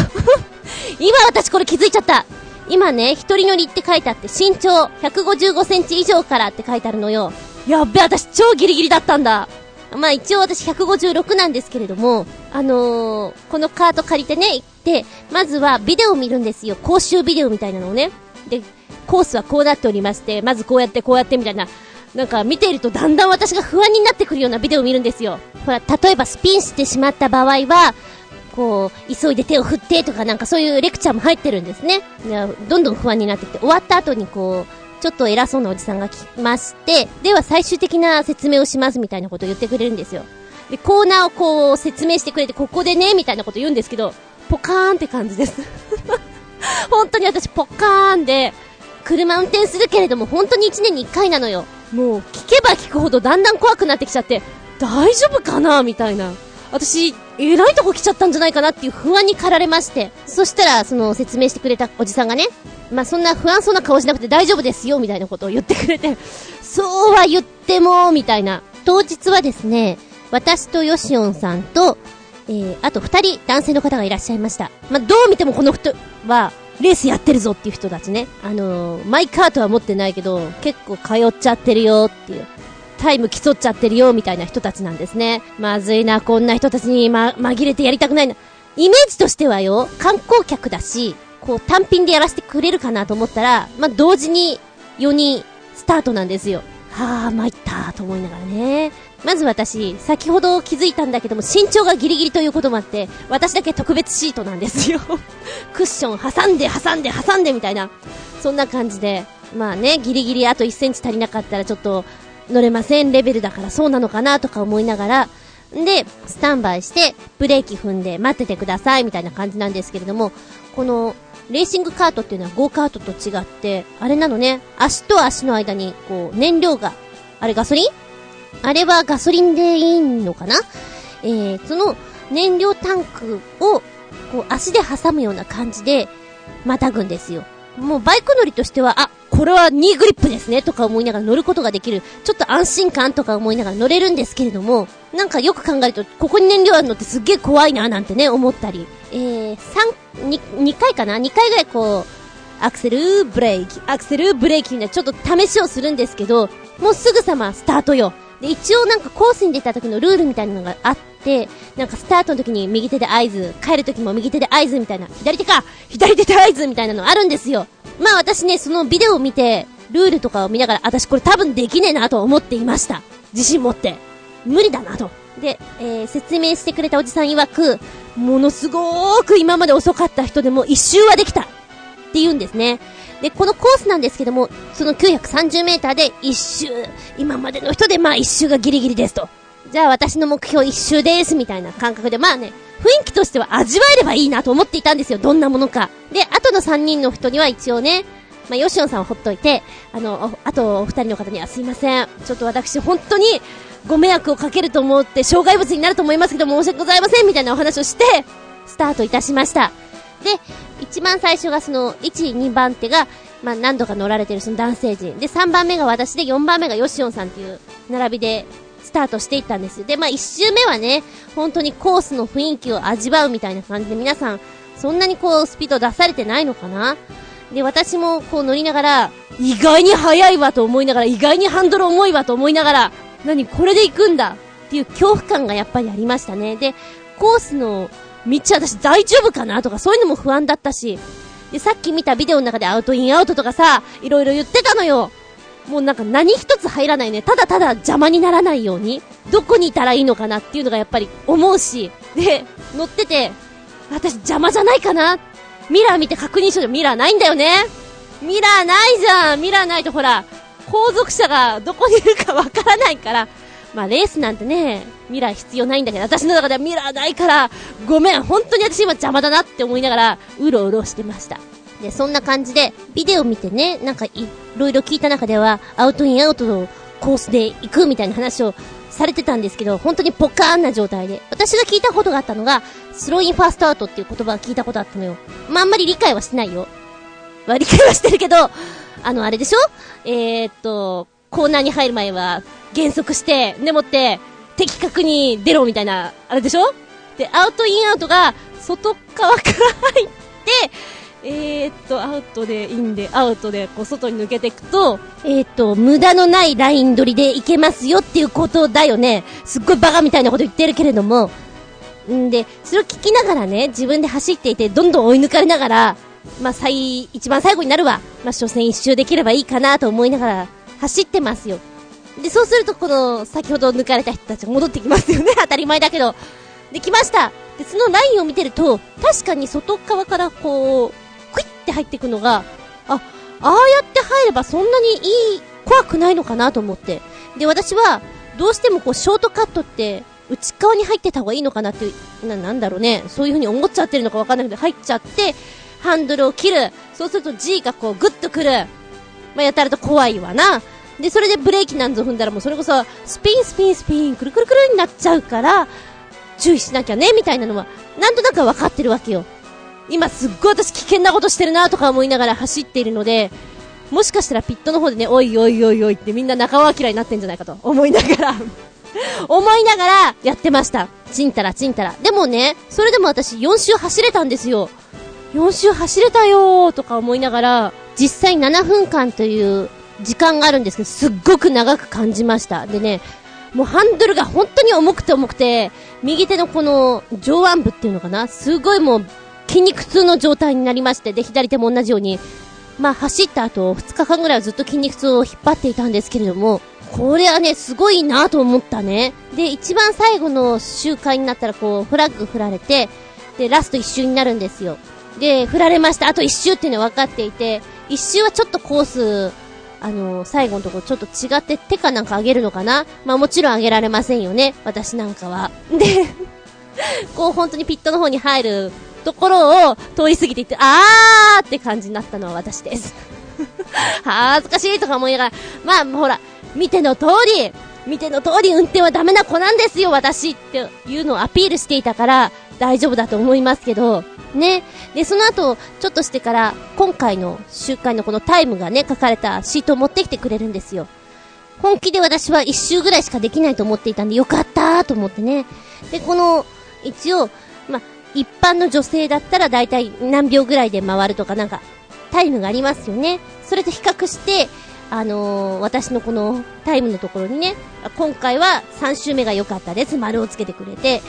今私これ気づいちゃった。今ね、一人乗りって書いてあって、身長155センチ以上からって書いてあるのよ。やっべ、私超ギリギリだったんだ。まあ一応私156なんですけれども、あのー、このカート借りてね、行って、まずはビデオ見るんですよ。講習ビデオみたいなのをね。で、コースはこうなっておりまして、まずこうやってこうやってみたいな。なんか見ているとだんだん私が不安になってくるようなビデオを見るんですよ。ほら、例えばスピンしてしまった場合は、こう、急いで手を振ってとかなんかそういうレクチャーも入ってるんですね。どんどん不安になってきて、終わった後にこう、ちょっと偉そうなおじさんが来まして、では最終的な説明をしますみたいなことを言ってくれるんですよ。で、コーナーをこう説明してくれて、ここでね、みたいなこと言うんですけど、ポカーンって感じです。本当に私ポカーンで、車運転するけれども本当に1年に1回なのよ。もう聞けば聞くほどだんだん怖くなってきちゃって、大丈夫かな？みたいな。私、えらいとこ来ちゃったんじゃないかなっていう不安に駆られまして、そしたら、その説明してくれたおじさんがね、まあ、そんな不安そうな顔しなくて大丈夫ですよ、みたいなことを言ってくれて、そうは言っても、みたいな。当日はですね、私とヨシオンさんと、えー、あと二人男性の方がいらっしゃいました。まあ、どう見てもこの人は、レースやってるぞっていう人たちね。あのー、マイカートは持ってないけど、結構通っちゃってるよっていう。タイム競っちゃってるよ、みたいな人たちなんですね。まずいな、こんな人たちにま、紛れてやりたくないな。イメージとしてはよ、観光客だし、こう単品でやらせてくれるかなと思ったら、まあ、同時に4人スタートなんですよ。はあ、参ったと思いながらね。まず私、先ほど気づいたんだけども、身長がギリギリということもあって、私だけ特別シートなんですよ。クッション挟んで挟んで挟んでみたいな。そんな感じで。まあね、ギリギリあと1センチ足りなかったらちょっと、乗れませんレベルだからそうなのかなとか思いながら、で、スタンバイして、ブレーキ踏んで待っててくださいみたいな感じなんですけれども、この、レーシングカートっていうのはゴーカートと違って、あれなのね、足と足の間に、こう、燃料が、あれガソリン？あれはガソリンでいいのかな？えー、その燃料タンクを、こう、足で挟むような感じで、またぐんですよ。もうバイク乗りとしては、あ、これはニーグリップですねとか思いながら乗ることができる、ちょっと安心感とか思いながら乗れるんですけれども、なんかよく考えると、ここに燃料あるのってすっげえ怖いななんてね、思ったり、えー、3、2、2回かな ?2 回ぐらいこう、アクセル、ブレーキ、アクセル、ブレーキみたいなちょっと試しをするんですけど、もうすぐさまスタートよ。で、一応なんかコースに出た時のルールみたいなのがあって、なんかスタートの時に右手で合図、帰る時も右手で合図みたいな、左手か左手で合図みたいなのあるんですよ。まあ私ね、そのビデオを見て、ルールとかを見ながら、私これ多分できねえなと思っていました。自信持って。無理だなと。で、えー、説明してくれたおじさん曰く、ものすごーく今まで遅かった人でも一周はできたって言うんですね。で、このコースなんですけども、その930メーターで一周、今までの人でまあ一周がギリギリですと。じゃあ私の目標一周ですみたいな感覚で、まあね、雰囲気としては味わえればいいなと思っていたんですよ。どんなものか。で、後の3人の人には一応ね、まあ、ヨシオンさんをほっといて、あの、あとお二人の方にはすいません。ちょっと私本当にご迷惑をかけると思って障害物になると思いますけど申し訳ございませんみたいなお話をして、スタートいたしました。で、一番最初がその、1、2番手が、まあ、何度か乗られてるその男性陣。で、3番目が私で、4番目がヨシオンさんっていう並びでスタートしていったんですよ。で、まあ、1周目はね、本当にコースの雰囲気を味わうみたいな感じで皆さん、そんなにこう、スピード出されてないのかな？で、私もこう乗りながら、意外に速いわと思いながら、意外にハンドル重いわと思いながら、何これで行くんだ？っていう恐怖感がやっぱりありましたね。で、コースの道私大丈夫かなとかそういうのも不安だったし、で、さっき見たビデオの中でアウトインアウトとかさ、いろいろ言ってたのよ。もうなんか何一つ入らないね。ただただ邪魔にならないように、どこにいたらいいのかなっていうのがやっぱり思うし、で、乗ってて、私邪魔じゃないかな。ミラー見て確認しよう。ミラーないんだよね。ミラーないじゃん。ミラーないとほら、後続車がどこにいるかわからないから、まあレースなんてね、ミラー必要ないんだけど、私の中ではミラーないから、ごめん、本当に私今邪魔だなって思いながら、うろうろしてました。で、そんな感じで、ビデオ見てね、なんかいろいろ聞いた中では、アウトインアウトのコースで行くみたいな話をされてたんですけど、本当にポカーンな状態で。私が聞いたことがあったのが、スローインファーストアウトっていう言葉を聞いたことあったのよ。まあ、あんまり理解はしてないよ。まあ、理解はしてるけど、あの、あれでしょ？えー、っと、コーナーに入る前は、減速して、でもって、的確に出ろみたいな、あれでしょ？で、アウトインアウトが、外側から入って、えー、っと、アウトで、インで、アウトで、こう、外に抜けていくと、えー、っと、無駄のないライン取りでいけますよっていうことだよね。すっごいバカみたいなこと言ってるけれども。んで、それを聞きながらね、自分で走っていて、どんどん追い抜かれながら、まあ、最、一番最後になるわ。まあ、所詮一周できればいいかなと思いながら、走ってますよ。で、そうすると、この、先ほど抜かれた人たちが戻ってきますよね。当たり前だけど。できました。で、そのラインを見てると、確かに外側からこう、って入っていくのが、あ、ああやって入ればそんなにいい、怖くないのかなと思って。で、私は、どうしてもこう、ショートカットって、内側に入ってた方がいいのかなっていう、な、なんだろうね。そういう風に思っちゃってるのかわかんないけど、入っちゃって、ハンドルを切る。そうすると G がこう、グッとくる。まあ、やたらと怖いわな。で、それでブレーキなんぞ踏んだらもうそれこそ、スピンスピンスピン、くるくるくるになっちゃうから、注意しなきゃね、みたいなのは、なんとなくわかってるわけよ。今すっごい私危険なことしてるなとか思いながら走っているので、もしかしたらピットの方でね、おいおいおいおいってみんな仲間嫌いになってんじゃないかと思いながら 思いながらやってました。ちんたらちんたら。でもね、それでも私4周走れたんですよ。4周走れたよーとか思いながら、実際7分間という時間があるんですけど、すっごく長く感じました。でね、もうハンドルが本当に重くて重くて、右手のこの上腕部っていうのかな？すごいもう筋肉痛の状態になりまして、で、左手も同じように、まあ、走った後、2日間ぐらいはずっと筋肉痛を引っ張っていたんですけれども、これはね、すごいなと思ったね。で、一番最後の周回になったら、こう、フラッグ振られて、で、ラスト1周になるんですよ。で、振られました。あと1周っていうのは分かっていて、1周はちょっとコース、あのー、最後のところちょっと違って手かなんか上げるのかな？まあもちろん上げられませんよね。私なんかは。で、こう本当にピットの方に入るところを通り過ぎていって、あーって感じになったのは私です。恥ずかしいとか思いながら、まあ、ほら、見ての通り、見ての通り運転はダメな子なんですよ、私っていうのをアピールしていたから、大丈夫だと思いますけど、ね。で、その後、ちょっとしてから、今回の週間のこのタイムがね、書かれたシートを持ってきてくれるんですよ。本気で私は一周ぐらいしかできないと思っていたんで、よかったーと思ってね。で、この、一応、ま一般の女性だったら大体何秒ぐらいで回るとかなんか、タイムがありますよね。それと比較して、あのー、私のこのタイムのところにね、今回は3周目が良かったです。丸をつけてくれて、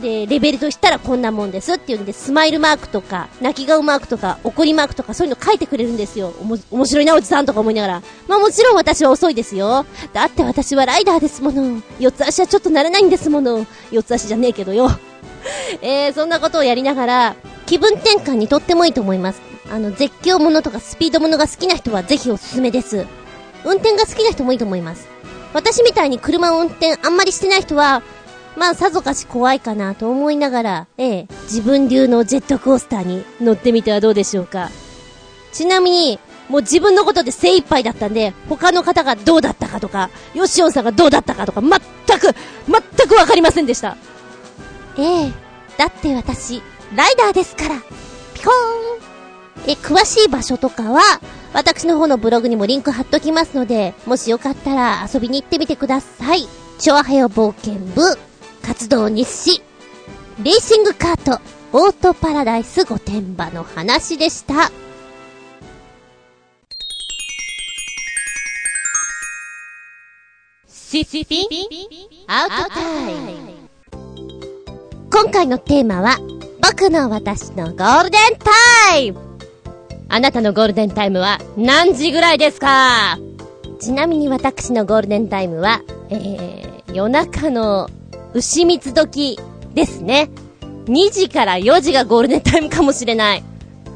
で、レベルとしたらこんなもんですっていうんで、スマイルマークとか、泣き顔マークとか、怒りマークとか、そういうの書いてくれるんですよ。おも、面白いな、おじさんとか思いながら。まあもちろん私は遅いですよ。だって私はライダーですもの。四つ足はちょっとなれないんですもの。四つ足じゃねえけどよ。えー、そんなことをやりながら、気分転換にとってもいいと思います。あの、絶叫ものとかスピードものが好きな人はぜひおすすめです。運転が好きな人もいいと思います。私みたいに車を運転あんまりしてない人は、まあ、さぞかし怖いかなと思いながら、ええ、自分流のジェットコースターに乗ってみてはどうでしょうか。ちなみに、もう自分のことで精一杯だったんで、他の方がどうだったかとか、ヨシオンさんがどうだったかとか、全く、全くわかりませんでした。ええ、だって私、ライダーですから。ピコーン。え、詳しい場所とかは、私の方のブログにもリンク貼っときますので、もしよかったら遊びに行ってみてください。チョアヘヨ冒険部、活動日誌、レーシングカート、オートパラダイス御殿場の話でした。シスピン？アウトタイム今回のテーマは、僕の私のゴールデンタイムあなたのゴールデンタイムは何時ぐらいですか？ちなみに私のゴールデンタイムは、えー、夜中の牛蜜時ですね。2時から4時がゴールデンタイムかもしれない。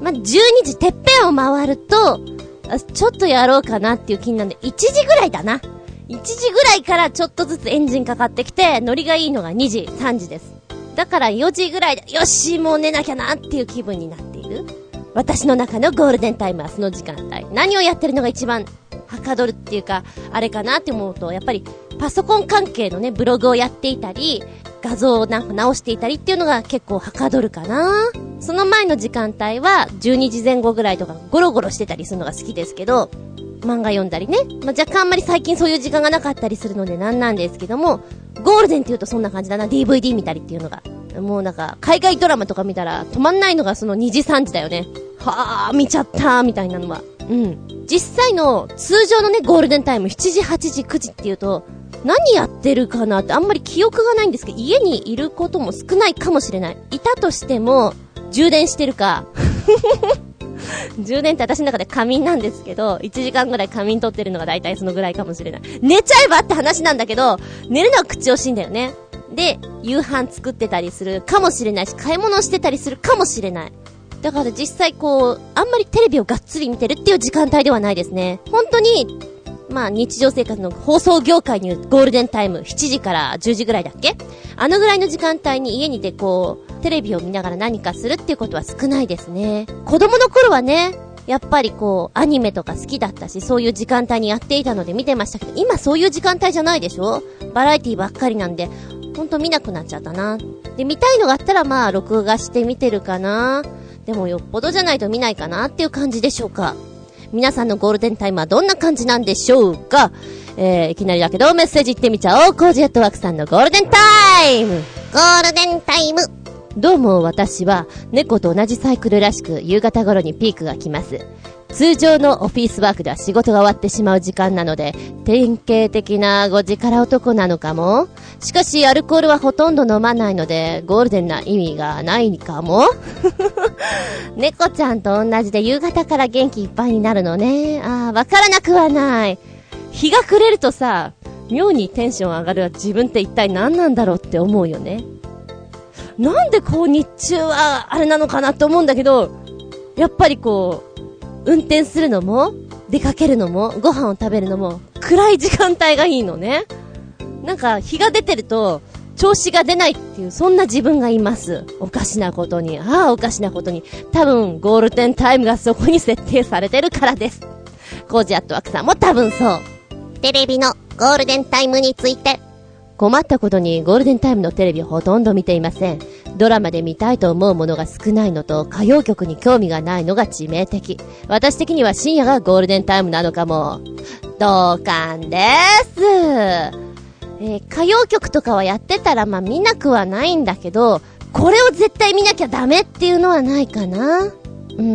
ま12時てっぺんを回ると、ちょっとやろうかなっていう気になるんで、1時ぐらいだな。1時ぐらいからちょっとずつエンジンかかってきて、ノリがいいのが2時、3時です。だから4時ぐらいで、よし、もう寝なきゃなっていう気分になっている。私の中のゴールデンタイムはその時間帯。何をやってるのが一番はかどるっていうか、あれかなって思うと、やっぱりパソコン関係のね、ブログをやっていたり、画像をなんか直していたりっていうのが結構はかどるかな。その前の時間帯は12時前後ぐらいとかゴロゴロしてたりするのが好きですけど、漫画読んだりね。まあ、若干あんまり最近そういう時間がなかったりするのでなんなんですけども、ゴールデンって言うとそんな感じだな。DVD 見たりっていうのが。もうなんか、海外ドラマとか見たら止まんないのがその2時3時だよね。はぁ、見ちゃったー、みたいなのは。うん。実際の通常のね、ゴールデンタイム7時、8時、9時っていうと、何やってるかなってあんまり記憶がないんですけど、家にいることも少ないかもしれない。いたとしても、充電してるか。充電って私の中で仮眠なんですけど、1時間ぐらい仮眠取ってるのが大体そのぐらいかもしれない。寝ちゃえばって話なんだけど、寝るのは口惜しいんだよね。で、夕飯作ってたりするかもしれないし、買い物してたりするかもしれない。だから実際こう、あんまりテレビをがっつり見てるっていう時間帯ではないですね。本当に、まあ日常生活の放送業界にゴールデンタイム7時から10時ぐらいだっけ？あのぐらいの時間帯に家にでこう、テレビを見ながら何かするっていうことは少ないですね。子供の頃はね、やっぱりこう、アニメとか好きだったし、そういう時間帯にやっていたので見てましたけど、今そういう時間帯じゃないでしょ？バラエティばっかりなんで、ほんと見なくなっちゃったな。で、見たいのがあったらまあ、録画して見てるかな。でもよっぽどじゃないと見ないかなっていう感じでしょうか。皆さんのゴールデンタイムはどんな感じなんでしょうかえー、いきなりだけどメッセージいってみちゃおう。コージエットワークさんのゴールデンタイムゴールデンタイムどうも私は猫と同じサイクルらしく夕方頃にピークが来ます。通常のオフィスワークでは仕事が終わってしまう時間なので、典型的な5時から男なのかもしかし、アルコールはほとんど飲まないので、ゴールデンな意味がないかも 猫ちゃんと同じで夕方から元気いっぱいになるのね。ああ、わからなくはない。日が暮れるとさ、妙にテンション上がるは自分って一体何なんだろうって思うよね。なんでこう日中はあれなのかなって思うんだけど、やっぱりこう、運転するのも、出かけるのも、ご飯を食べるのも、暗い時間帯がいいのね。なんか、日が出てると、調子が出ないっていう、そんな自分がいます。おかしなことに。ああ、おかしなことに。多分、ゴールデンタイムがそこに設定されてるからです。コージアットワークさんも多分そう。テレビのゴールデンタイムについて。困ったことにゴールデンタイムのテレビほとんど見ていません。ドラマで見たいと思うものが少ないのと、歌謡曲に興味がないのが致命的。私的には深夜がゴールデンタイムなのかも。同感です。えー、歌謡曲とかはやってたらまあ見なくはないんだけど、これを絶対見なきゃダメっていうのはないかな。うん。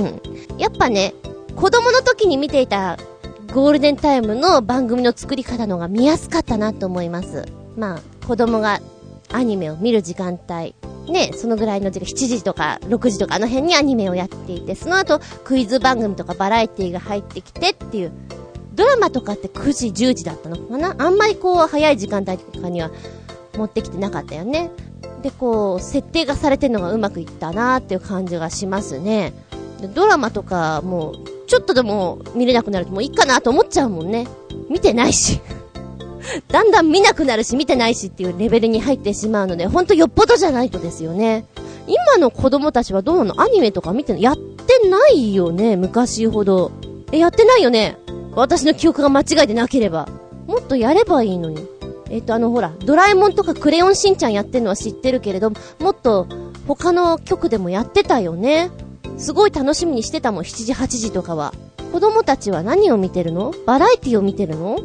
やっぱね、子供の時に見ていたゴールデンタイムの番組の作り方のが見やすかったなと思います。まあ、子供がアニメを見る時間帯、ね、そのぐらいの時間、7時とか6時とかあの辺にアニメをやっていて、その後クイズ番組とかバラエティが入ってきてっていう、ドラマとかって9時、10時だったの？かな？あんまりこう、早い時間帯とかには持ってきてなかったよね。で、こう、設定がされてるのがうまくいったなっていう感じがしますね。ドラマとかもう、ちょっとでも見れなくなるともういいかなと思っちゃうもんね。見てないし。だんだん見なくなるし見てないしっていうレベルに入ってしまうので、ほんとよっぽどじゃないとですよね。今の子供たちはどうなの？アニメとか見てやってないよね昔ほど。え、やってないよね？私の記憶が間違えてなければ。もっとやればいいのに。えっ、と、あの、ほら、ドラえもんとかクレヨンしんちゃんやってるのは知ってるけれども、もっと他の曲でもやってたよね。すごい楽しみにしてたもん、7時、8時とかは。子供たちは何を見てるの？バラエティを見てるの？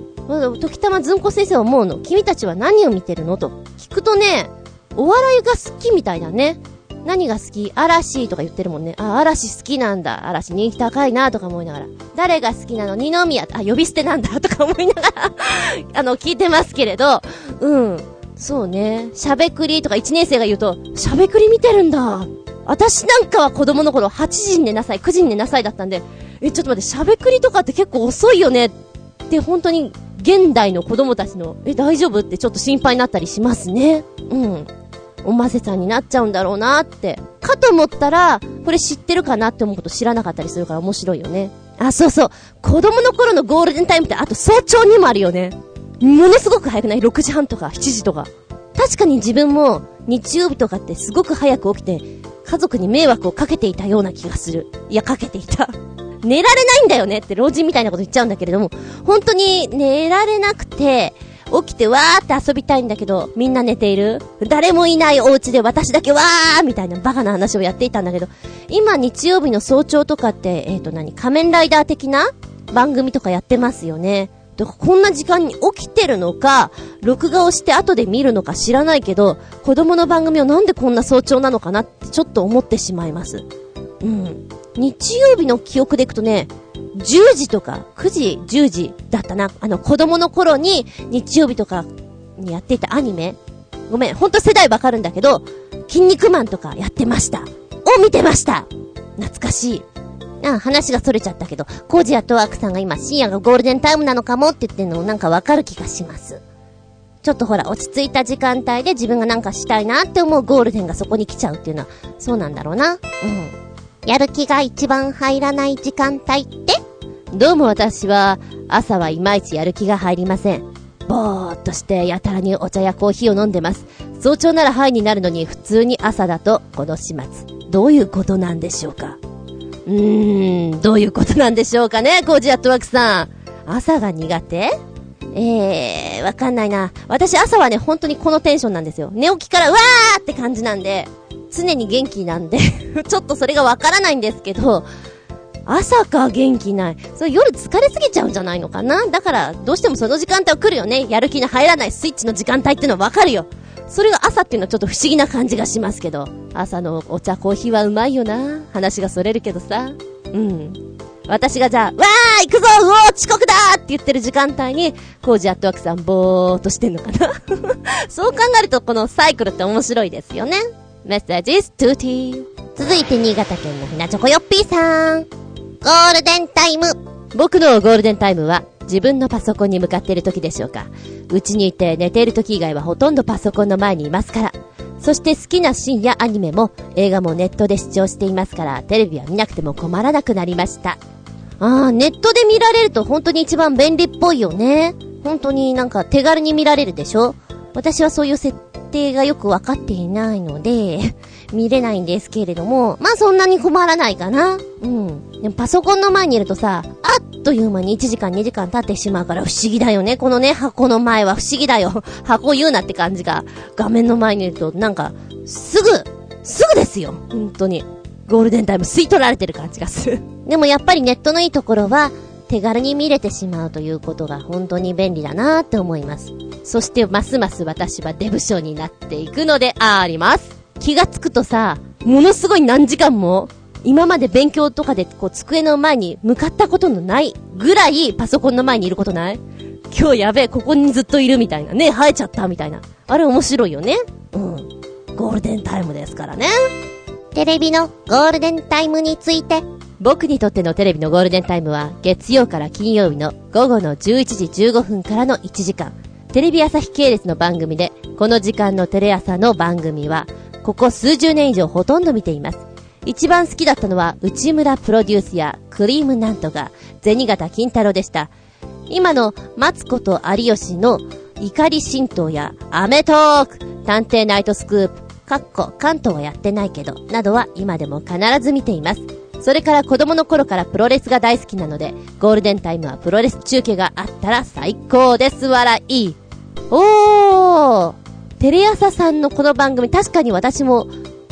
時たまずんこ先生は思うの。君たちは何を見てるの？と。聞くとね、お笑いが好きみたいだね。何が好き？嵐とか言ってるもんね。あ、嵐好きなんだ。嵐人気高いなとか思いながら。誰が好きなの？二宮、あ、呼び捨てなんだとか思いながら あの、聞いてますけれど、うん。そうね。しゃべくりとか1年生が言うと、しゃべくり見てるんだ。私なんかは子供の頃8時に寝なさい、9時に寝なさいだったんで、え、ちょっと待って、しゃべくりとかって結構遅いよねって本当に現代の子供たちの、え、大丈夫ってちょっと心配になったりしますね。うん。おませさんになっちゃうんだろうなって。かと思ったら、これ知ってるかなって思うこと知らなかったりするから面白いよね。あ、そうそう。子供の頃のゴールデンタイムってあと早朝にもあるよね。ものすごく早くない ?6 時半とか7時とか。確かに自分も日曜日とかってすごく早く起きて、家族に迷惑をかけていたような気がする。いや、かけていた。寝られないんだよねって老人みたいなこと言っちゃうんだけれども、本当に寝られなくて、起きてわーって遊びたいんだけど、みんな寝ている誰もいないお家で私だけわーみたいなバカな話をやっていたんだけど、今日曜日の早朝とかって、えっ、ー、と何？仮面ライダー的な番組とかやってますよね。こんな時間に起きてるのか、録画をして後で見るのか知らないけど、子供の番組をなんでこんな早朝なのかなってちょっと思ってしまいます。うん。日曜日の記憶でいくとね、10時とか、9時、10時だったな。あの、子供の頃に、日曜日とかにやっていたアニメ。ごめん、ほんと世代わかるんだけど、筋肉マンとかやってました。を見てました懐かしい。あ、話が逸れちゃったけど、コージアトワークさんが今深夜がゴールデンタイムなのかもって言ってんのなんかわかる気がします。ちょっとほら、落ち着いた時間帯で自分がなんかしたいなって思うゴールデンがそこに来ちゃうっていうのは、そうなんだろうな。うん。やる気が一番入らない時間帯って？どうも私は、朝はいまいちやる気が入りません。ぼーっとしてやたらにお茶やコーヒーを飲んでます。早朝ならハイになるのに普通に朝だとこの始末。どういうことなんでしょうか？うーん、どういうことなんでしょうかね、コージアットワークさん。朝が苦手？えー、わかんないな。私朝はね、本当にこのテンションなんですよ。寝起きからうわーって感じなんで、常に元気なんで ちょっとそれがわからないんですけど、朝か元気ない。それ夜疲れすぎちゃうんじゃないのかな？だから、どうしてもその時間帯は来るよね。やる気の入らないスイッチの時間帯ってのはわかるよ。それが朝っていうのはちょっと不思議な感じがしますけど。朝のお茶コーヒーはうまいよな。話がそれるけどさ。うん。私がじゃあ、わー行くぞうお遅刻だって言ってる時間帯に、コージアットワークさんぼーっとしてんのかな そう考えるとこのサイクルって面白いですよね。メッセージストゥーティー。続いて新潟県のひなチョコヨッピーさん。ゴールデンタイム僕のゴールデンタイムは自分のパソコンに向かっている時でしょうか。うちにいて寝ている時以外はほとんどパソコンの前にいますから。そして好きなシーンやアニメも映画もネットで視聴していますからテレビは見なくても困らなくなりました。あー、ネットで見られると本当に一番便利っぽいよね。本当になんか手軽に見られるでしょ私はそういう設定がよくわかっていないので見れないんですけれども、まあそんなに困らないかな。うん。でもパソコンの前にいるとさ、あっという間に1時間2時間経ってしまうから不思議だよね。このね、箱の前は不思議だよ。箱言うなって感じが、画面の前にいると、なんか、すぐ、すぐですよ。本当に。ゴールデンタイム吸い取られてる感じがする。でもやっぱりネットのいいところは、手軽に見れてしまうということが本当に便利だなって思います。そしてますます私はデブ症になっていくのであります。気がつくとさ、ものすごい何時間も、今まで勉強とかでこう机の前に向かったことのないぐらいパソコンの前にいることない？今日やべえ、ここにずっといるみたいな。ね生えちゃったみたいな。あれ面白いよね。うん。ゴールデンタイムですからね。テレビのゴールデンタイムについて。僕にとってのテレビのゴールデンタイムは月曜から金曜日の午後の11時15分からの1時間。テレビ朝日系列の番組で、この時間のテレ朝の番組は、ここ数十年以上ほとんど見ています。一番好きだったのは、内村プロデュースやクリームなんとか、銭形金太郎でした。今のマツコと有吉の怒り神道やアメトーク、探偵ナイトスクープ、かっこ関東はやってないけど、などは今でも必ず見ています。それから子供の頃からプロレスが大好きなので、ゴールデンタイムはプロレス中継があったら最高です。笑い。おーテレ朝さんのこの番組、確かに私も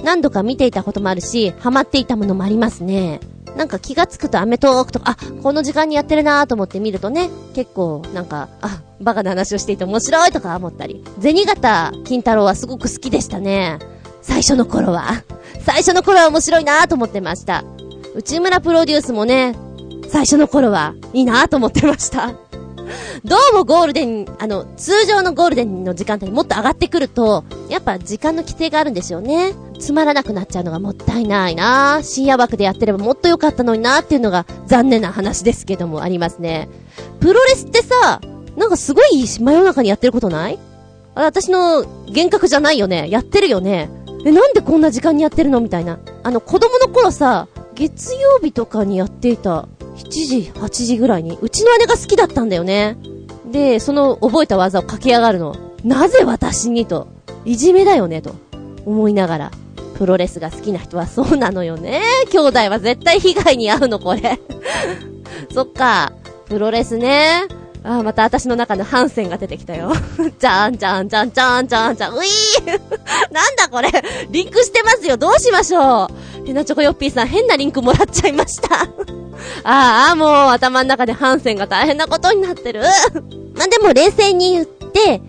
何度か見ていたこともあるし、ハマっていたものもありますね。なんか気がつくとアメトークとか、あ、この時間にやってるなーと思って見るとね、結構なんか、あ、バカな話をしていて面白いとか思ったり。銭形金太郎はすごく好きでしたね。最初の頃は。最初の頃は面白いなーと思ってました。内村プロデュースもね、最初の頃はいいなーと思ってました。どうもゴールデン、あの、通常のゴールデンの時間帯にもっと上がってくると、やっぱ時間の規定があるんでしょうね。つまらなくなっちゃうのがもったいないな深夜枠でやってればもっと良かったのになっていうのが残念な話ですけどもありますね。プロレスってさ、なんかすごい真夜中にやってることない？あ私の幻覚じゃないよね。やってるよね。え、なんでこんな時間にやってるの？みたいな。あの、子供の頃さ、月曜日とかにやっていた7時、8時ぐらいに、うちの姉が好きだったんだよね。で、その覚えた技を駆け上がるの。なぜ私にと。いじめだよね、と思いながら。プロレスが好きな人はそうなのよね。兄弟は絶対被害に遭うの、これ。そっか。プロレスね。あ、また私の中のハンセンが出てきたよ。じゃんじゃんじゃんじゃんじゃんじゃん。ういー なんだこれリンクしてますよ。どうしましょうヘナチョコヨッピーさん変なリンクもらっちゃいましたああ、もう頭の中でハンセンが大変なことになってる。ま、でも冷静に言って、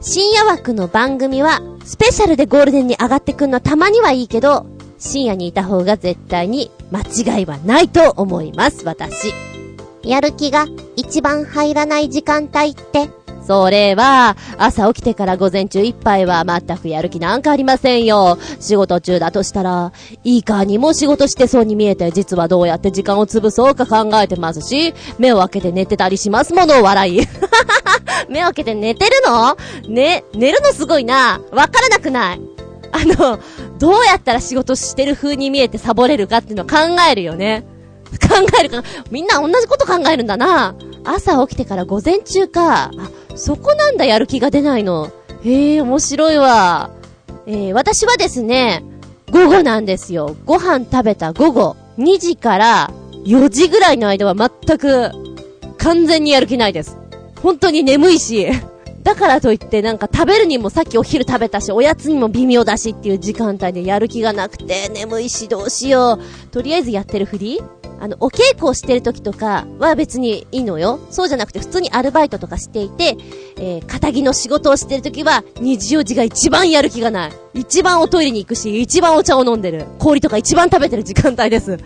深夜枠の番組はスペシャルでゴールデンに上がってくんのたまにはいいけど、深夜にいた方が絶対に間違いはないと思います、私。やる気が一番入らない時間帯ってそれは、朝起きてから午前中いっぱいは全くやる気なんかありませんよ。仕事中だとしたら、いいかにも仕事してそうに見えて、実はどうやって時間を潰そうか考えてますし、目を開けて寝てたりしますもの、笑い。目を開けて寝てるの？ね、寝るのすごいな。わからなくないあの、どうやったら仕事してる風に見えてサボれるかっていうのを考えるよね。考えるか、みんな同じこと考えるんだな。朝起きてから午前中か。あ、そこなんだ、やる気が出ないの。へえ、面白いわ。えー、私はですね、午後なんですよ。ご飯食べた午後、2時から4時ぐらいの間は全く、完全にやる気ないです。本当に眠いし、だからといってなんか食べるにもさっきお昼食べたし、おやつにも微妙だしっていう時間帯でやる気がなくて、眠いしどうしよう。とりあえずやってるふりあの、お稽古をしてる時とかは別にいいのよ。そうじゃなくて普通にアルバイトとかしていて、えー、仇の仕事をしてる時は、日曜時が一番やる気がない。一番おトイレに行くし、一番お茶を飲んでる。氷とか一番食べてる時間帯です。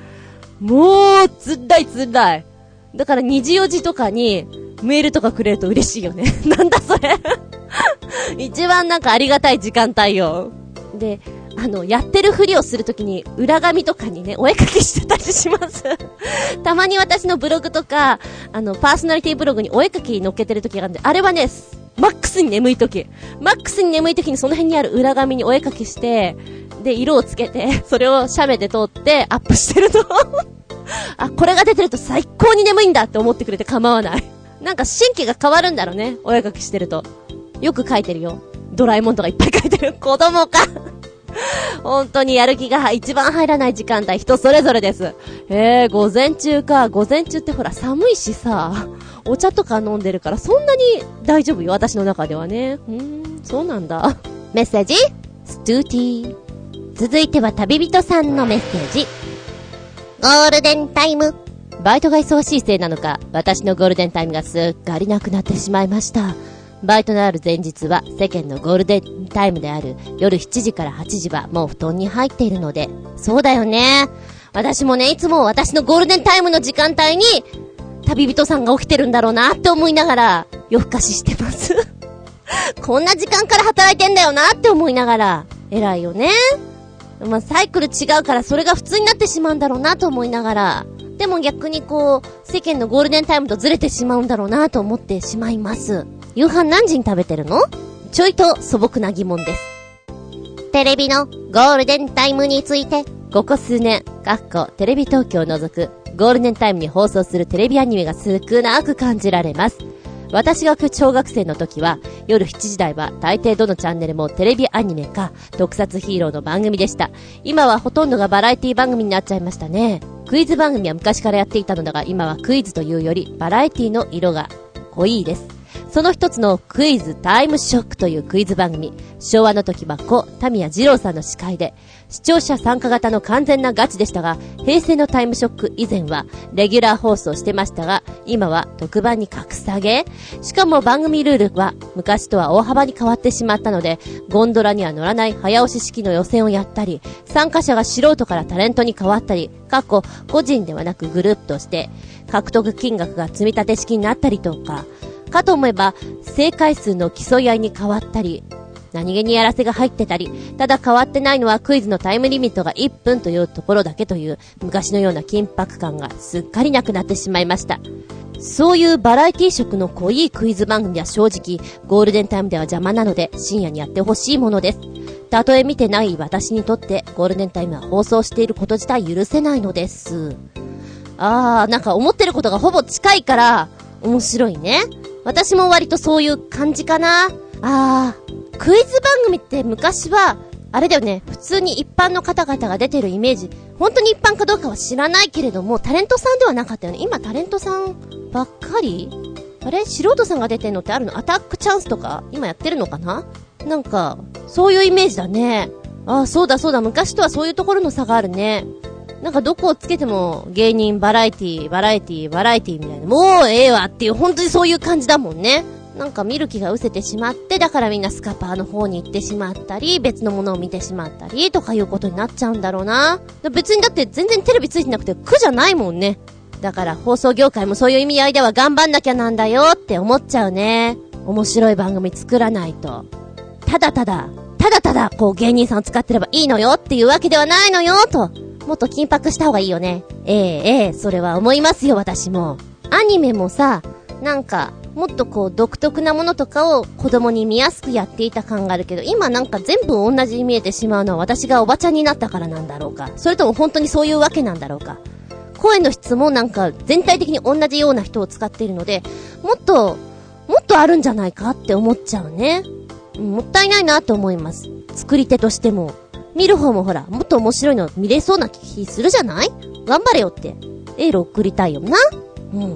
もう、つんだいつんだい。だから24時とかに、メールとかくれると嬉しいよね。なんだそれ 一番なんかありがたい時間帯よ。で、あの、やってるふりをするときに、裏紙とかにね、お絵かきしてたりします たまに私のブログとか、あの、パーソナリティブログにお絵かき乗っけてるときがあるんで、あれはね、マックスに眠いとき。マックスに眠いときにその辺にある裏紙にお絵かきして、で、色をつけて、それを写メで撮ってアップしてるとあ、これが出てると最高に眠いんだって思ってくれて構わないなんか神経が変わるんだろうね。お絵かきしてると。よく書いてるよ。ドラえもんとかいっぱい書いてる。子供か 本当にやる気が一番入らない時間帯人それぞれです。えー、午前中か。午前中ってほら寒いしさ、お茶とか飲んでるからそんなに大丈夫よ。私の中ではね。うーん、そうなんだ。メッセージ？ストゥーティー。続いては旅人さんのメッセージ。ゴールデンタイム。バイトが忙しいせいなのか、私のゴールデンタイムがすっかりなくなってしまいました。バイトのある前日は世間のゴールデンタイムである夜7時から8時はもう布団に入っているので。そうだよね。私もね、いつも私のゴールデンタイムの時間帯に、旅人さんが起きてるんだろうなって思いながら、夜更かししてます こんな時間から働いてんだよなって思いながら、偉いよね。まあ、サイクル違うからそれが普通になってしまうんだろうなと思いながら、でも逆にこう、世間のゴールデンタイムとずれてしまうんだろうなと思ってしまいます。夕飯何時に食べてるの？ちょいと素朴な疑問です。テレビのゴールデンタイムについて、ここ数年、かっこテレビ東京を除く、ゴールデンタイムに放送するテレビアニメが少なく感じられます。私が小学生の時は、夜7時台は大抵どのチャンネルもテレビアニメか、特撮ヒーローの番組でした。今はほとんどがバラエティ番組になっちゃいましたね。クイズ番組は昔からやっていたのだが、今はクイズというより、バラエティの色が濃いです。その一つのクイズタイムショックというクイズ番組。昭和の時は故、タミヤ二郎さんの司会で、視聴者参加型の完全なガチでしたが、平成のタイムショック以前は、レギュラー放送してましたが、今は特番に格下げしかも番組ルールは、昔とは大幅に変わってしまったので、ゴンドラには乗らない早押し式の予選をやったり、参加者が素人からタレントに変わったり、過去、個人ではなくグループとして、獲得金額が積み立て式になったりとか、かと思えば、正解数の競い合いに変わったり、何気にやらせが入ってたり、ただ変わってないのはクイズのタイムリミットが1分というところだけという昔のような緊迫感がすっかりなくなってしまいました。そういうバラエティ色の濃いクイズ番組は正直、ゴールデンタイムでは邪魔なので深夜にやってほしいものです。たとえ見てない私にとってゴールデンタイムは放送していること自体許せないのです。あー、なんか思ってることがほぼ近いから面白いね。私も割とそういう感じかな。あー、クイズ番組って昔は、あれだよね、普通に一般の方々が出てるイメージ、本当に一般かどうかは知らないけれども、タレントさんではなかったよね。今タレントさんばっかり？あれ？素人さんが出てんのってあるの？アタックチャンスとか今やってるのかな？なんか、そういうイメージだね。ああ、そうだそうだ、昔とはそういうところの差があるね。なんかどこをつけても芸人、バラエティ、バラエティ、バラエティみたいな、もうええわっていう、本当にそういう感じだもんね。なんか見る気が失せてしまって、だからみんなスカパーの方に行ってしまったり、別のものを見てしまったり、とかいうことになっちゃうんだろうな。別にだって全然テレビついてなくて苦じゃないもんね。だから放送業界もそういう意味合いでは頑張んなきゃなんだよって思っちゃうね。面白い番組作らないと。ただただ、ただただ、こう芸人さんを使ってればいいのよっていうわけではないのよと。もっと緊迫した方がいいよね。ええええそれは思いますよ、私も。アニメもさ、なんか、もっとこう独特なものとかを子供に見やすくやっていた感があるけど、今なんか全部同じに見えてしまうのは私がおばちゃんになったからなんだろうか。それとも本当にそういうわけなんだろうか。声の質もなんか全体的に同じような人を使っているので、もっと、もっとあるんじゃないかって思っちゃうね。もったいないなと思います。作り手としても。見る方もほら、もっと面白いの見れそうな気するじゃない？頑張れよって、エール送りたいよな。うん。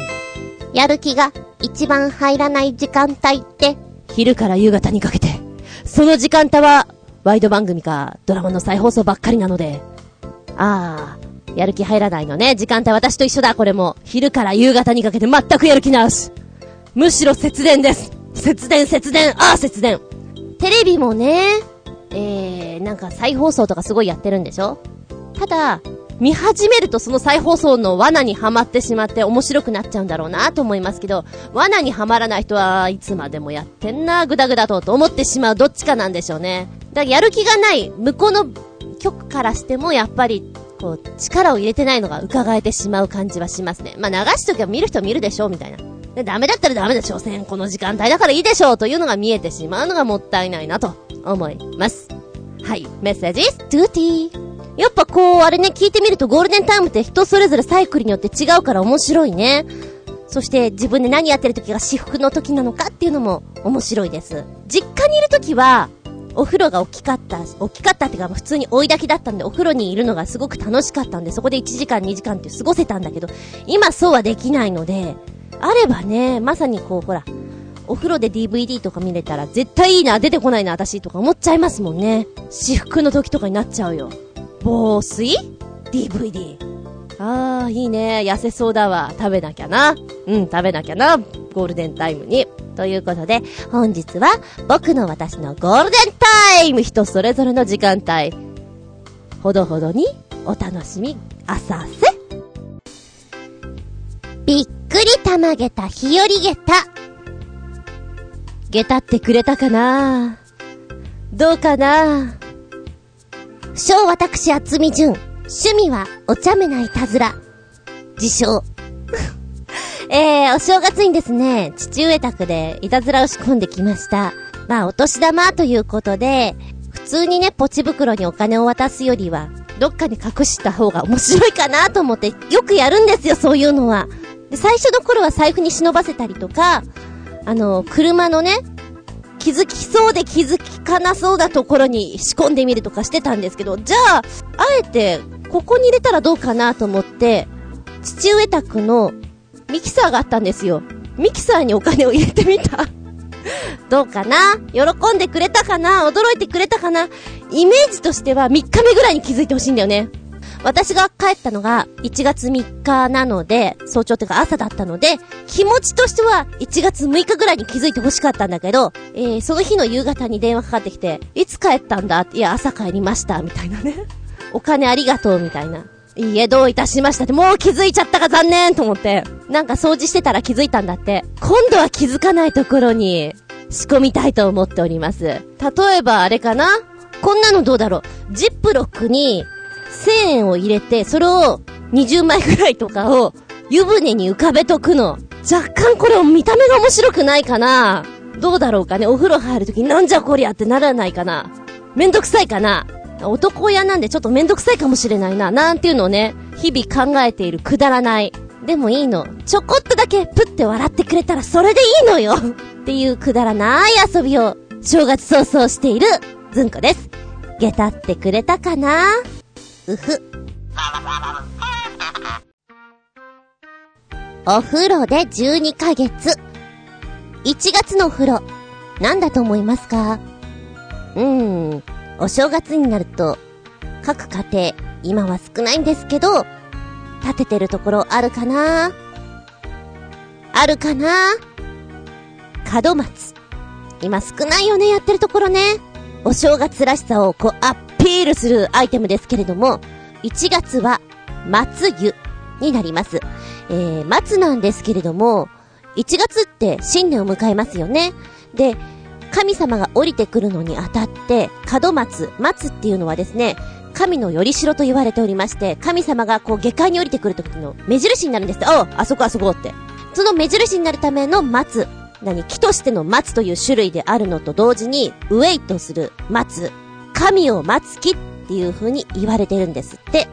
やる気が一番入らない時間帯って、昼から夕方にかけて、その時間帯は、ワイド番組か、ドラマの再放送ばっかりなので、ああ、やる気入らないのね。時間帯私と一緒だ、これも。昼から夕方にかけて全くやる気なし。むしろ節電です。節電、節電、ああ、節電。テレビもね、えー、なんか再放送とかすごいやってるんでしょ？ただ、見始めるとその再放送の罠にはまってしまって面白くなっちゃうんだろうなと思いますけど、罠にはまらない人はいつまでもやってんな、ぐだぐだと、と思ってしまうどっちかなんでしょうね。だからやる気がない、向こうの局からしてもやっぱり、こう、力を入れてないのが伺えてしまう感じはしますね。まあ流しときは見る人は見るでしょう、みたいな。で、ダメだったらダメでしょ、この時間帯だからいいでしょう、というのが見えてしまうのがもったいないなと思います。はい、メッセージ、トゥーティー。やっぱこう、あれね、聞いてみるとゴールデンタイムって人それぞれサイクルによって違うから面白いね。そして自分で何やってる時が私服の時なのかっていうのも面白いです。実家にいる時は、お風呂が大きかった、大きかったっていうか普通に追い炊きだったんでお風呂にいるのがすごく楽しかったんでそこで1時間2時間って過ごせたんだけど、今そうはできないので、あればね、まさにこうほら、お風呂で DVD とか見れたら絶対いいな、出てこないな、私とか思っちゃいますもんね。私服の時とかになっちゃうよ。防水 ?DVD。あー、いいね。痩せそうだわ。食べなきゃな。うん、食べなきゃな。ゴールデンタイムに。ということで、本日は、僕の私のゴールデンタイム人それぞれの時間帯。ほどほどに、お楽しみ、浅瀬。びっくりたまげた日和げた。げたってくれたかな？どうかな？不詳私厚み純。趣味はお茶目ないたずら。自称。えー、お正月にですね、父上宅でいたずらを仕込んできました。まあ、お年玉ということで、普通にね、ポチ袋にお金を渡すよりは、どっかに隠した方が面白いかなと思って、よくやるんですよ、そういうのは。で、最初の頃は財布に忍ばせたりとか、あの、車のね、気づきそうで気づかなそうなところに仕込んでみるとかしてたんですけど、じゃあ、あえて、ここに入れたらどうかなと思って、父上宅のミキサーがあったんですよ。ミキサーにお金を入れてみた。どうかな？喜んでくれたかな？驚いてくれたかな？イメージとしては3日目ぐらいに気づいてほしいんだよね。私が帰ったのが1月3日なので、早朝っていうか朝だったので、気持ちとしては1月6日ぐらいに気づいてほしかったんだけど、えー、その日の夕方に電話かかってきて、いつ帰ったんだ？いや、朝帰りました、みたいなね。お金ありがとう、みたいな。いいえ、どういたしましたって、もう気づいちゃったか残念と思って。なんか掃除してたら気づいたんだって。今度は気づかないところに、仕込みたいと思っております。例えばあれかな？こんなのどうだろう？ジップロックに1000円を入れて、それを20枚ぐらいとかを湯船に浮かべとくの。若干これを見た目が面白くないかなどうだろうかねお風呂入るときなんじゃこりゃってならないかなめんどくさいかな男親なんでちょっとめんどくさいかもしれないな。なんていうのをね、日々考えているくだらない。でもいいの。ちょこっとだけプって笑ってくれたらそれでいいのよっていうくだらない遊びを正月早々しているずんこです。下駄ってくれたかな？うふ。お風呂で12ヶ月。1月のお風呂、なんだと思いますか？うーん、お正月になると、各家庭、今は少ないんですけど、立ててるところあるかな？あるかな？門松。今少ないよね、やってるところね。お正月らしさをこうアッピールするアイテムですけれども、1月は松湯になります。えー、松なんですけれども、1月って新年を迎えますよね。で、神様が降りてくるのにあたって、門松、松っていうのはですね、神のよりしろと言われておりまして、神様がこう下界に降りてくる時の目印になるんですってあ、あそこあそこって。その目印になるための松、何、木としての松という種類であるのと同時に、ウェイトする松、神を待つ木っていう風に言われてるんですって。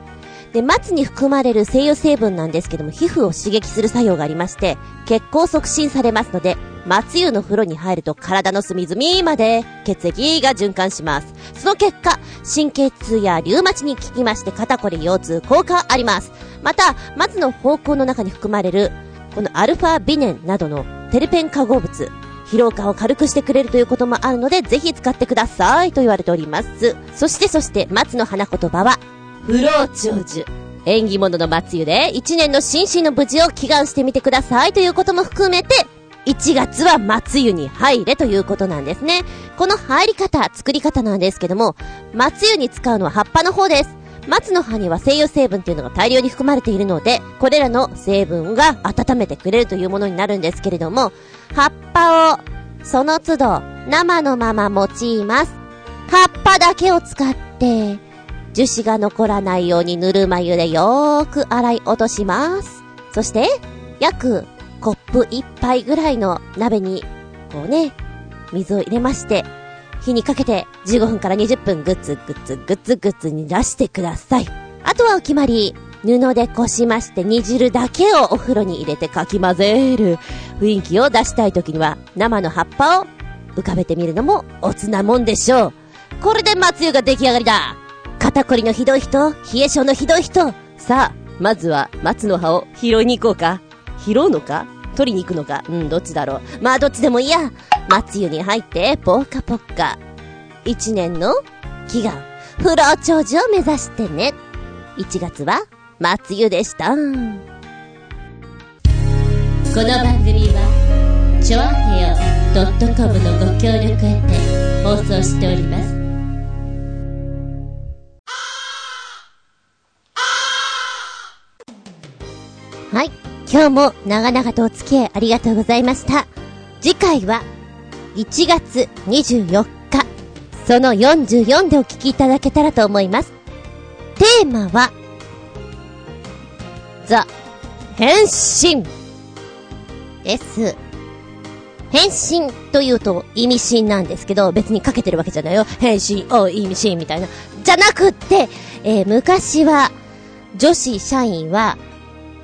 で、松に含まれる精油成分なんですけども、皮膚を刺激する作用がありまして、血行促進されますので、松湯の風呂に入ると体の隅々まで血液が循環します。その結果、神経痛やリウマチに効きまして肩こり腰痛効果あります。また、松の方向の中に含まれる、このアルファビネンなどのテルペン化合物、疲労感を軽くしてくれるということもあるので、ぜひ使ってくださいと言われております。そしてそして、松の花言葉は、不老長寿。縁起物の松湯で、一年の心身の無事を祈願してみてくださいということも含めて、1月は松湯に入れということなんですね。この入り方、作り方なんですけども、松湯に使うのは葉っぱの方です。松の葉には精油成分っていうのが大量に含まれているので、これらの成分が温めてくれるというものになるんですけれども、葉っぱをその都度生のまま用います。葉っぱだけを使って、樹脂が残らないようにぬるま湯でよーく洗い落とします。そして、約コップ一杯ぐらいの鍋に、こうね、水を入れまして、火にかけて15分から20分グツグツグツグツに出してください。あとはお決まり、布でこしまして煮汁だけをお風呂に入れてかき混ぜる。雰囲気を出したい時には生の葉っぱを浮かべてみるのもおつなもんでしょう。これで松湯が出来上がりだ。肩こりのひどい人、冷え性のひどい人。さあ、まずは松の葉を拾いに行こうか。拾うのか？取りに行くのかうん、どっちだろう。まあ、どっちでもいいや。松湯に入って、ポッカポッカ。一年の祈願、不老長寿を目指してね。1月は、松湯でした。この番組は、ちょあへよ .com のご協力へて放送しております。はい。今日も長々とお付き合いありがとうございました。次回は1月24日、その44でお聞きいただけたらと思います。テーマは、ザ・変身です。変身というと意味深なんですけど、別にかけてるわけじゃないよ。変身、お意味深みたいな。じゃなくって、えー、昔は、女子社員は、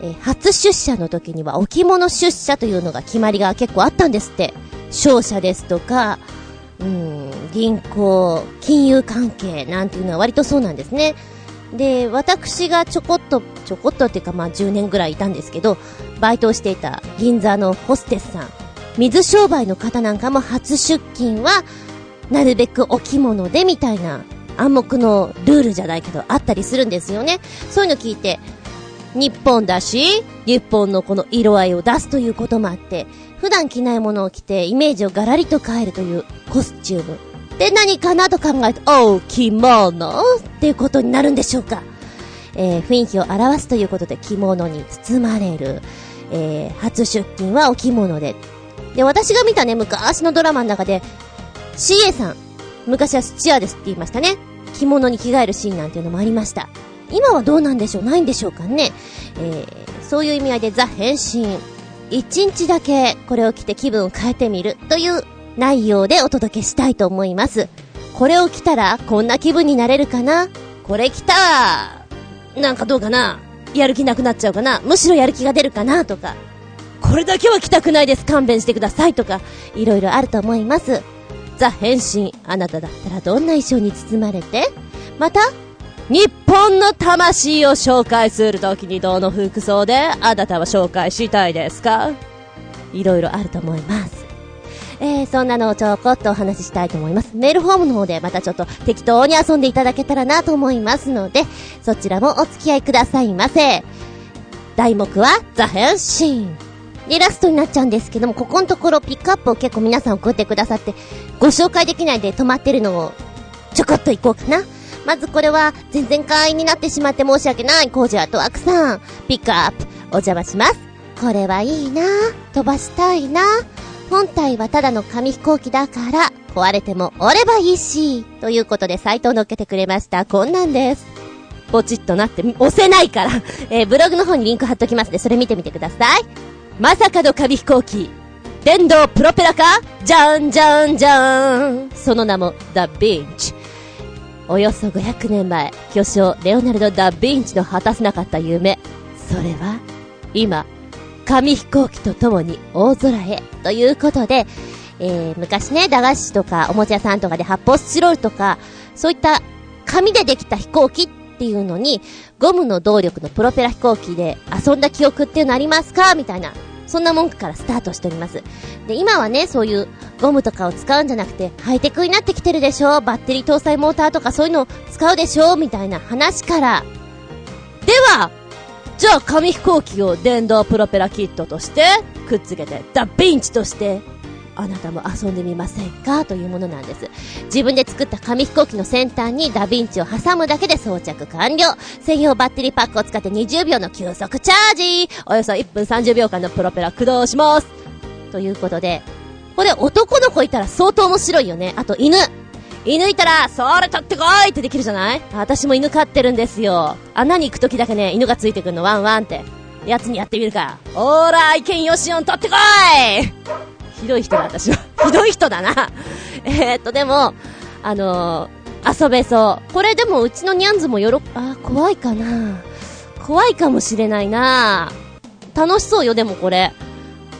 えー、初出社の時には置物出社というのが決まりが結構あったんですって。商社ですとか、うん、銀行、金融関係なんていうのは割とそうなんですね。で、私がちょこっと、ちょこっとっていうかまあ10年ぐらいいたんですけど、バイトをしていた銀座のホステスさん、水商売の方なんかも初出勤は、なるべくお着物でみたいな暗黙のルールじゃないけどあったりするんですよね。そういうの聞いて、日本だし、日本のこの色合いを出すということもあって、普段着ないものを着てイメージをガラリと変えるというコスチューム。で何かなと考えると、おう、着物？っていうことになるんでしょうか。えー、雰囲気を表すということで着物に包まれる。えー、初出勤はお着物で。で、私が見たね、昔のドラマの中で、CA さん、昔はスチアですって言いましたね。着物に着替えるシーンなんていうのもありました。今はどうなんでしょう？ないんでしょうかね？えー、そういう意味合いでザ変身。一日だけこれを着て気分を変えてみるという内容でお届けしたいと思います。これを着たらこんな気分になれるかな？これ着たら、なんかどうかな？やる気なくなっちゃうかな？むしろやる気が出るかな？とか。これだけは着たくないです。勘弁してくださいとか、いろいろあると思います。ザ変身。あなただったらどんな衣装に包まれて？また、日本の魂を紹介するときにどの服装であなたは紹介したいですか？いろいろあると思います。えー、そんなのをちょこっとお話ししたいと思います。メールフォームの方でまたちょっと適当に遊んでいただけたらなと思いますので、そちらもお付き合いくださいませ。題目は、ザ変身。で、ラストになっちゃうんですけども、ここのところピックアップを結構皆さん送ってくださって、ご紹介できないで止まってるのを、ちょこっといこうかな。まずこれは、全然会員になってしまって申し訳ない、コージアとワクさん。ピックアップ、お邪魔します。これはいいな飛ばしたいな本体はただの紙飛行機だから、壊れても折ればいいし。ということでサイトを載っけてくれました。こんなんです。ポチッとなって、押せないからえー、ブログの方にリンク貼っときますので、それ見てみてください。まさかの紙飛行機。電動プロペラか？じゃんじゃんじゃん。その名も、The Bench。およそ500年前、巨匠レオナルド・ダ・ヴィンチの果たせなかった夢。それは、今、紙飛行機と共に大空へ。ということで、えー、昔ね、駄菓子とかおもちゃ屋さんとかで発泡スチロールとか、そういった紙でできた飛行機っていうのに、ゴムの動力のプロペラ飛行機で遊んだ記憶っていうのありますか？みたいな。そんな文句からスタートしております。で、今はね、そういうゴムとかを使うんじゃなくて、ハイテクになってきてるでしょ？バッテリー搭載モーターとかそういうのを使うでしょ？みたいな話から。では、じゃあ紙飛行機を電動プロペラキットとしてくっつけて、ダヴィンチとしてあなたも遊んでみませんか？というものなんです。自分で作った紙飛行機の先端にダヴィンチを挟むだけで装着完了。専用バッテリーパックを使って20秒の急速チャージおよそ1分30秒間のプロペラ駆動しますということで、これ男の子いたら相当面白いよね。あと犬。犬いたら、それ取ってこいってできるじゃない？私も犬飼ってるんですよ。穴に行くときだけね、犬がついてくるのワンワンって。やつにやってみるか。おーら、意見よしおん取ってこいひどい人だ、私は。ひどい人だな。え、っと、でも、あのー、遊べそう。これでもうちのニャンズもよろ、あ、怖いかな怖いかもしれないな楽しそうよ、でもこれ。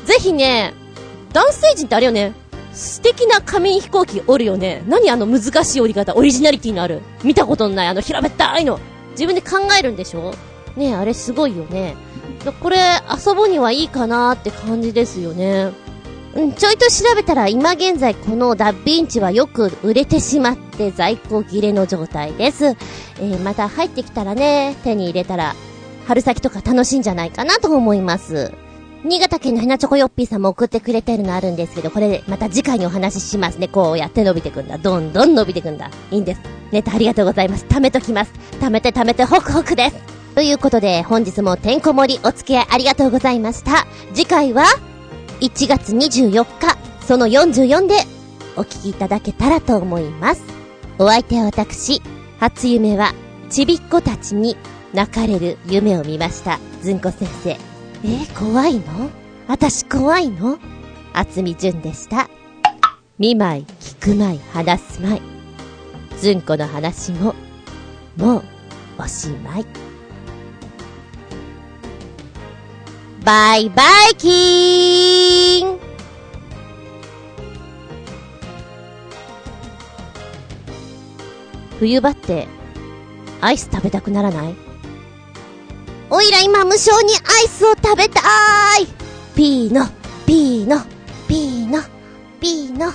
ぜひね、男性陣ってあれよね、素敵な仮面飛行機おるよね。何あの難しい折り方、オリジナリティのある。見たことのないあの平べったいの。自分で考えるんでしょ？ねあれすごいよね。これ遊ぶにはいいかなって感じですよね。うん、ちょいと調べたら今現在このダッヴィンチはよく売れてしまって在庫切れの状態です。えー、また入ってきたらね、手に入れたら春先とか楽しいんじゃないかなと思います。新潟県のひなチョコヨッピーさんも送ってくれてるのあるんですけど、これまた次回にお話ししますね。こうやって伸びてくんだ。どんどん伸びてくんだ。いいんです。ネタありがとうございます。貯めときます。貯めて貯めてホクホクです。ということで、本日もてんこ盛りお付き合いありがとうございました。次回は、1月24日、その44でお聞きいただけたらと思います。お相手は私、初夢は、ちびっ子たちに泣かれる夢を見ました。ずんこ先生。えー、怖いの？私怖いの？厚み純でした。見舞い、聞くまい、話すまい。ずんこの話も、もう、おしまい。バイバイキーン。冬場ってアイス食べたくならない？おいら今無償にアイスを食べたい。ピーノ、ピーノ、ピーノ、ピーノ。あー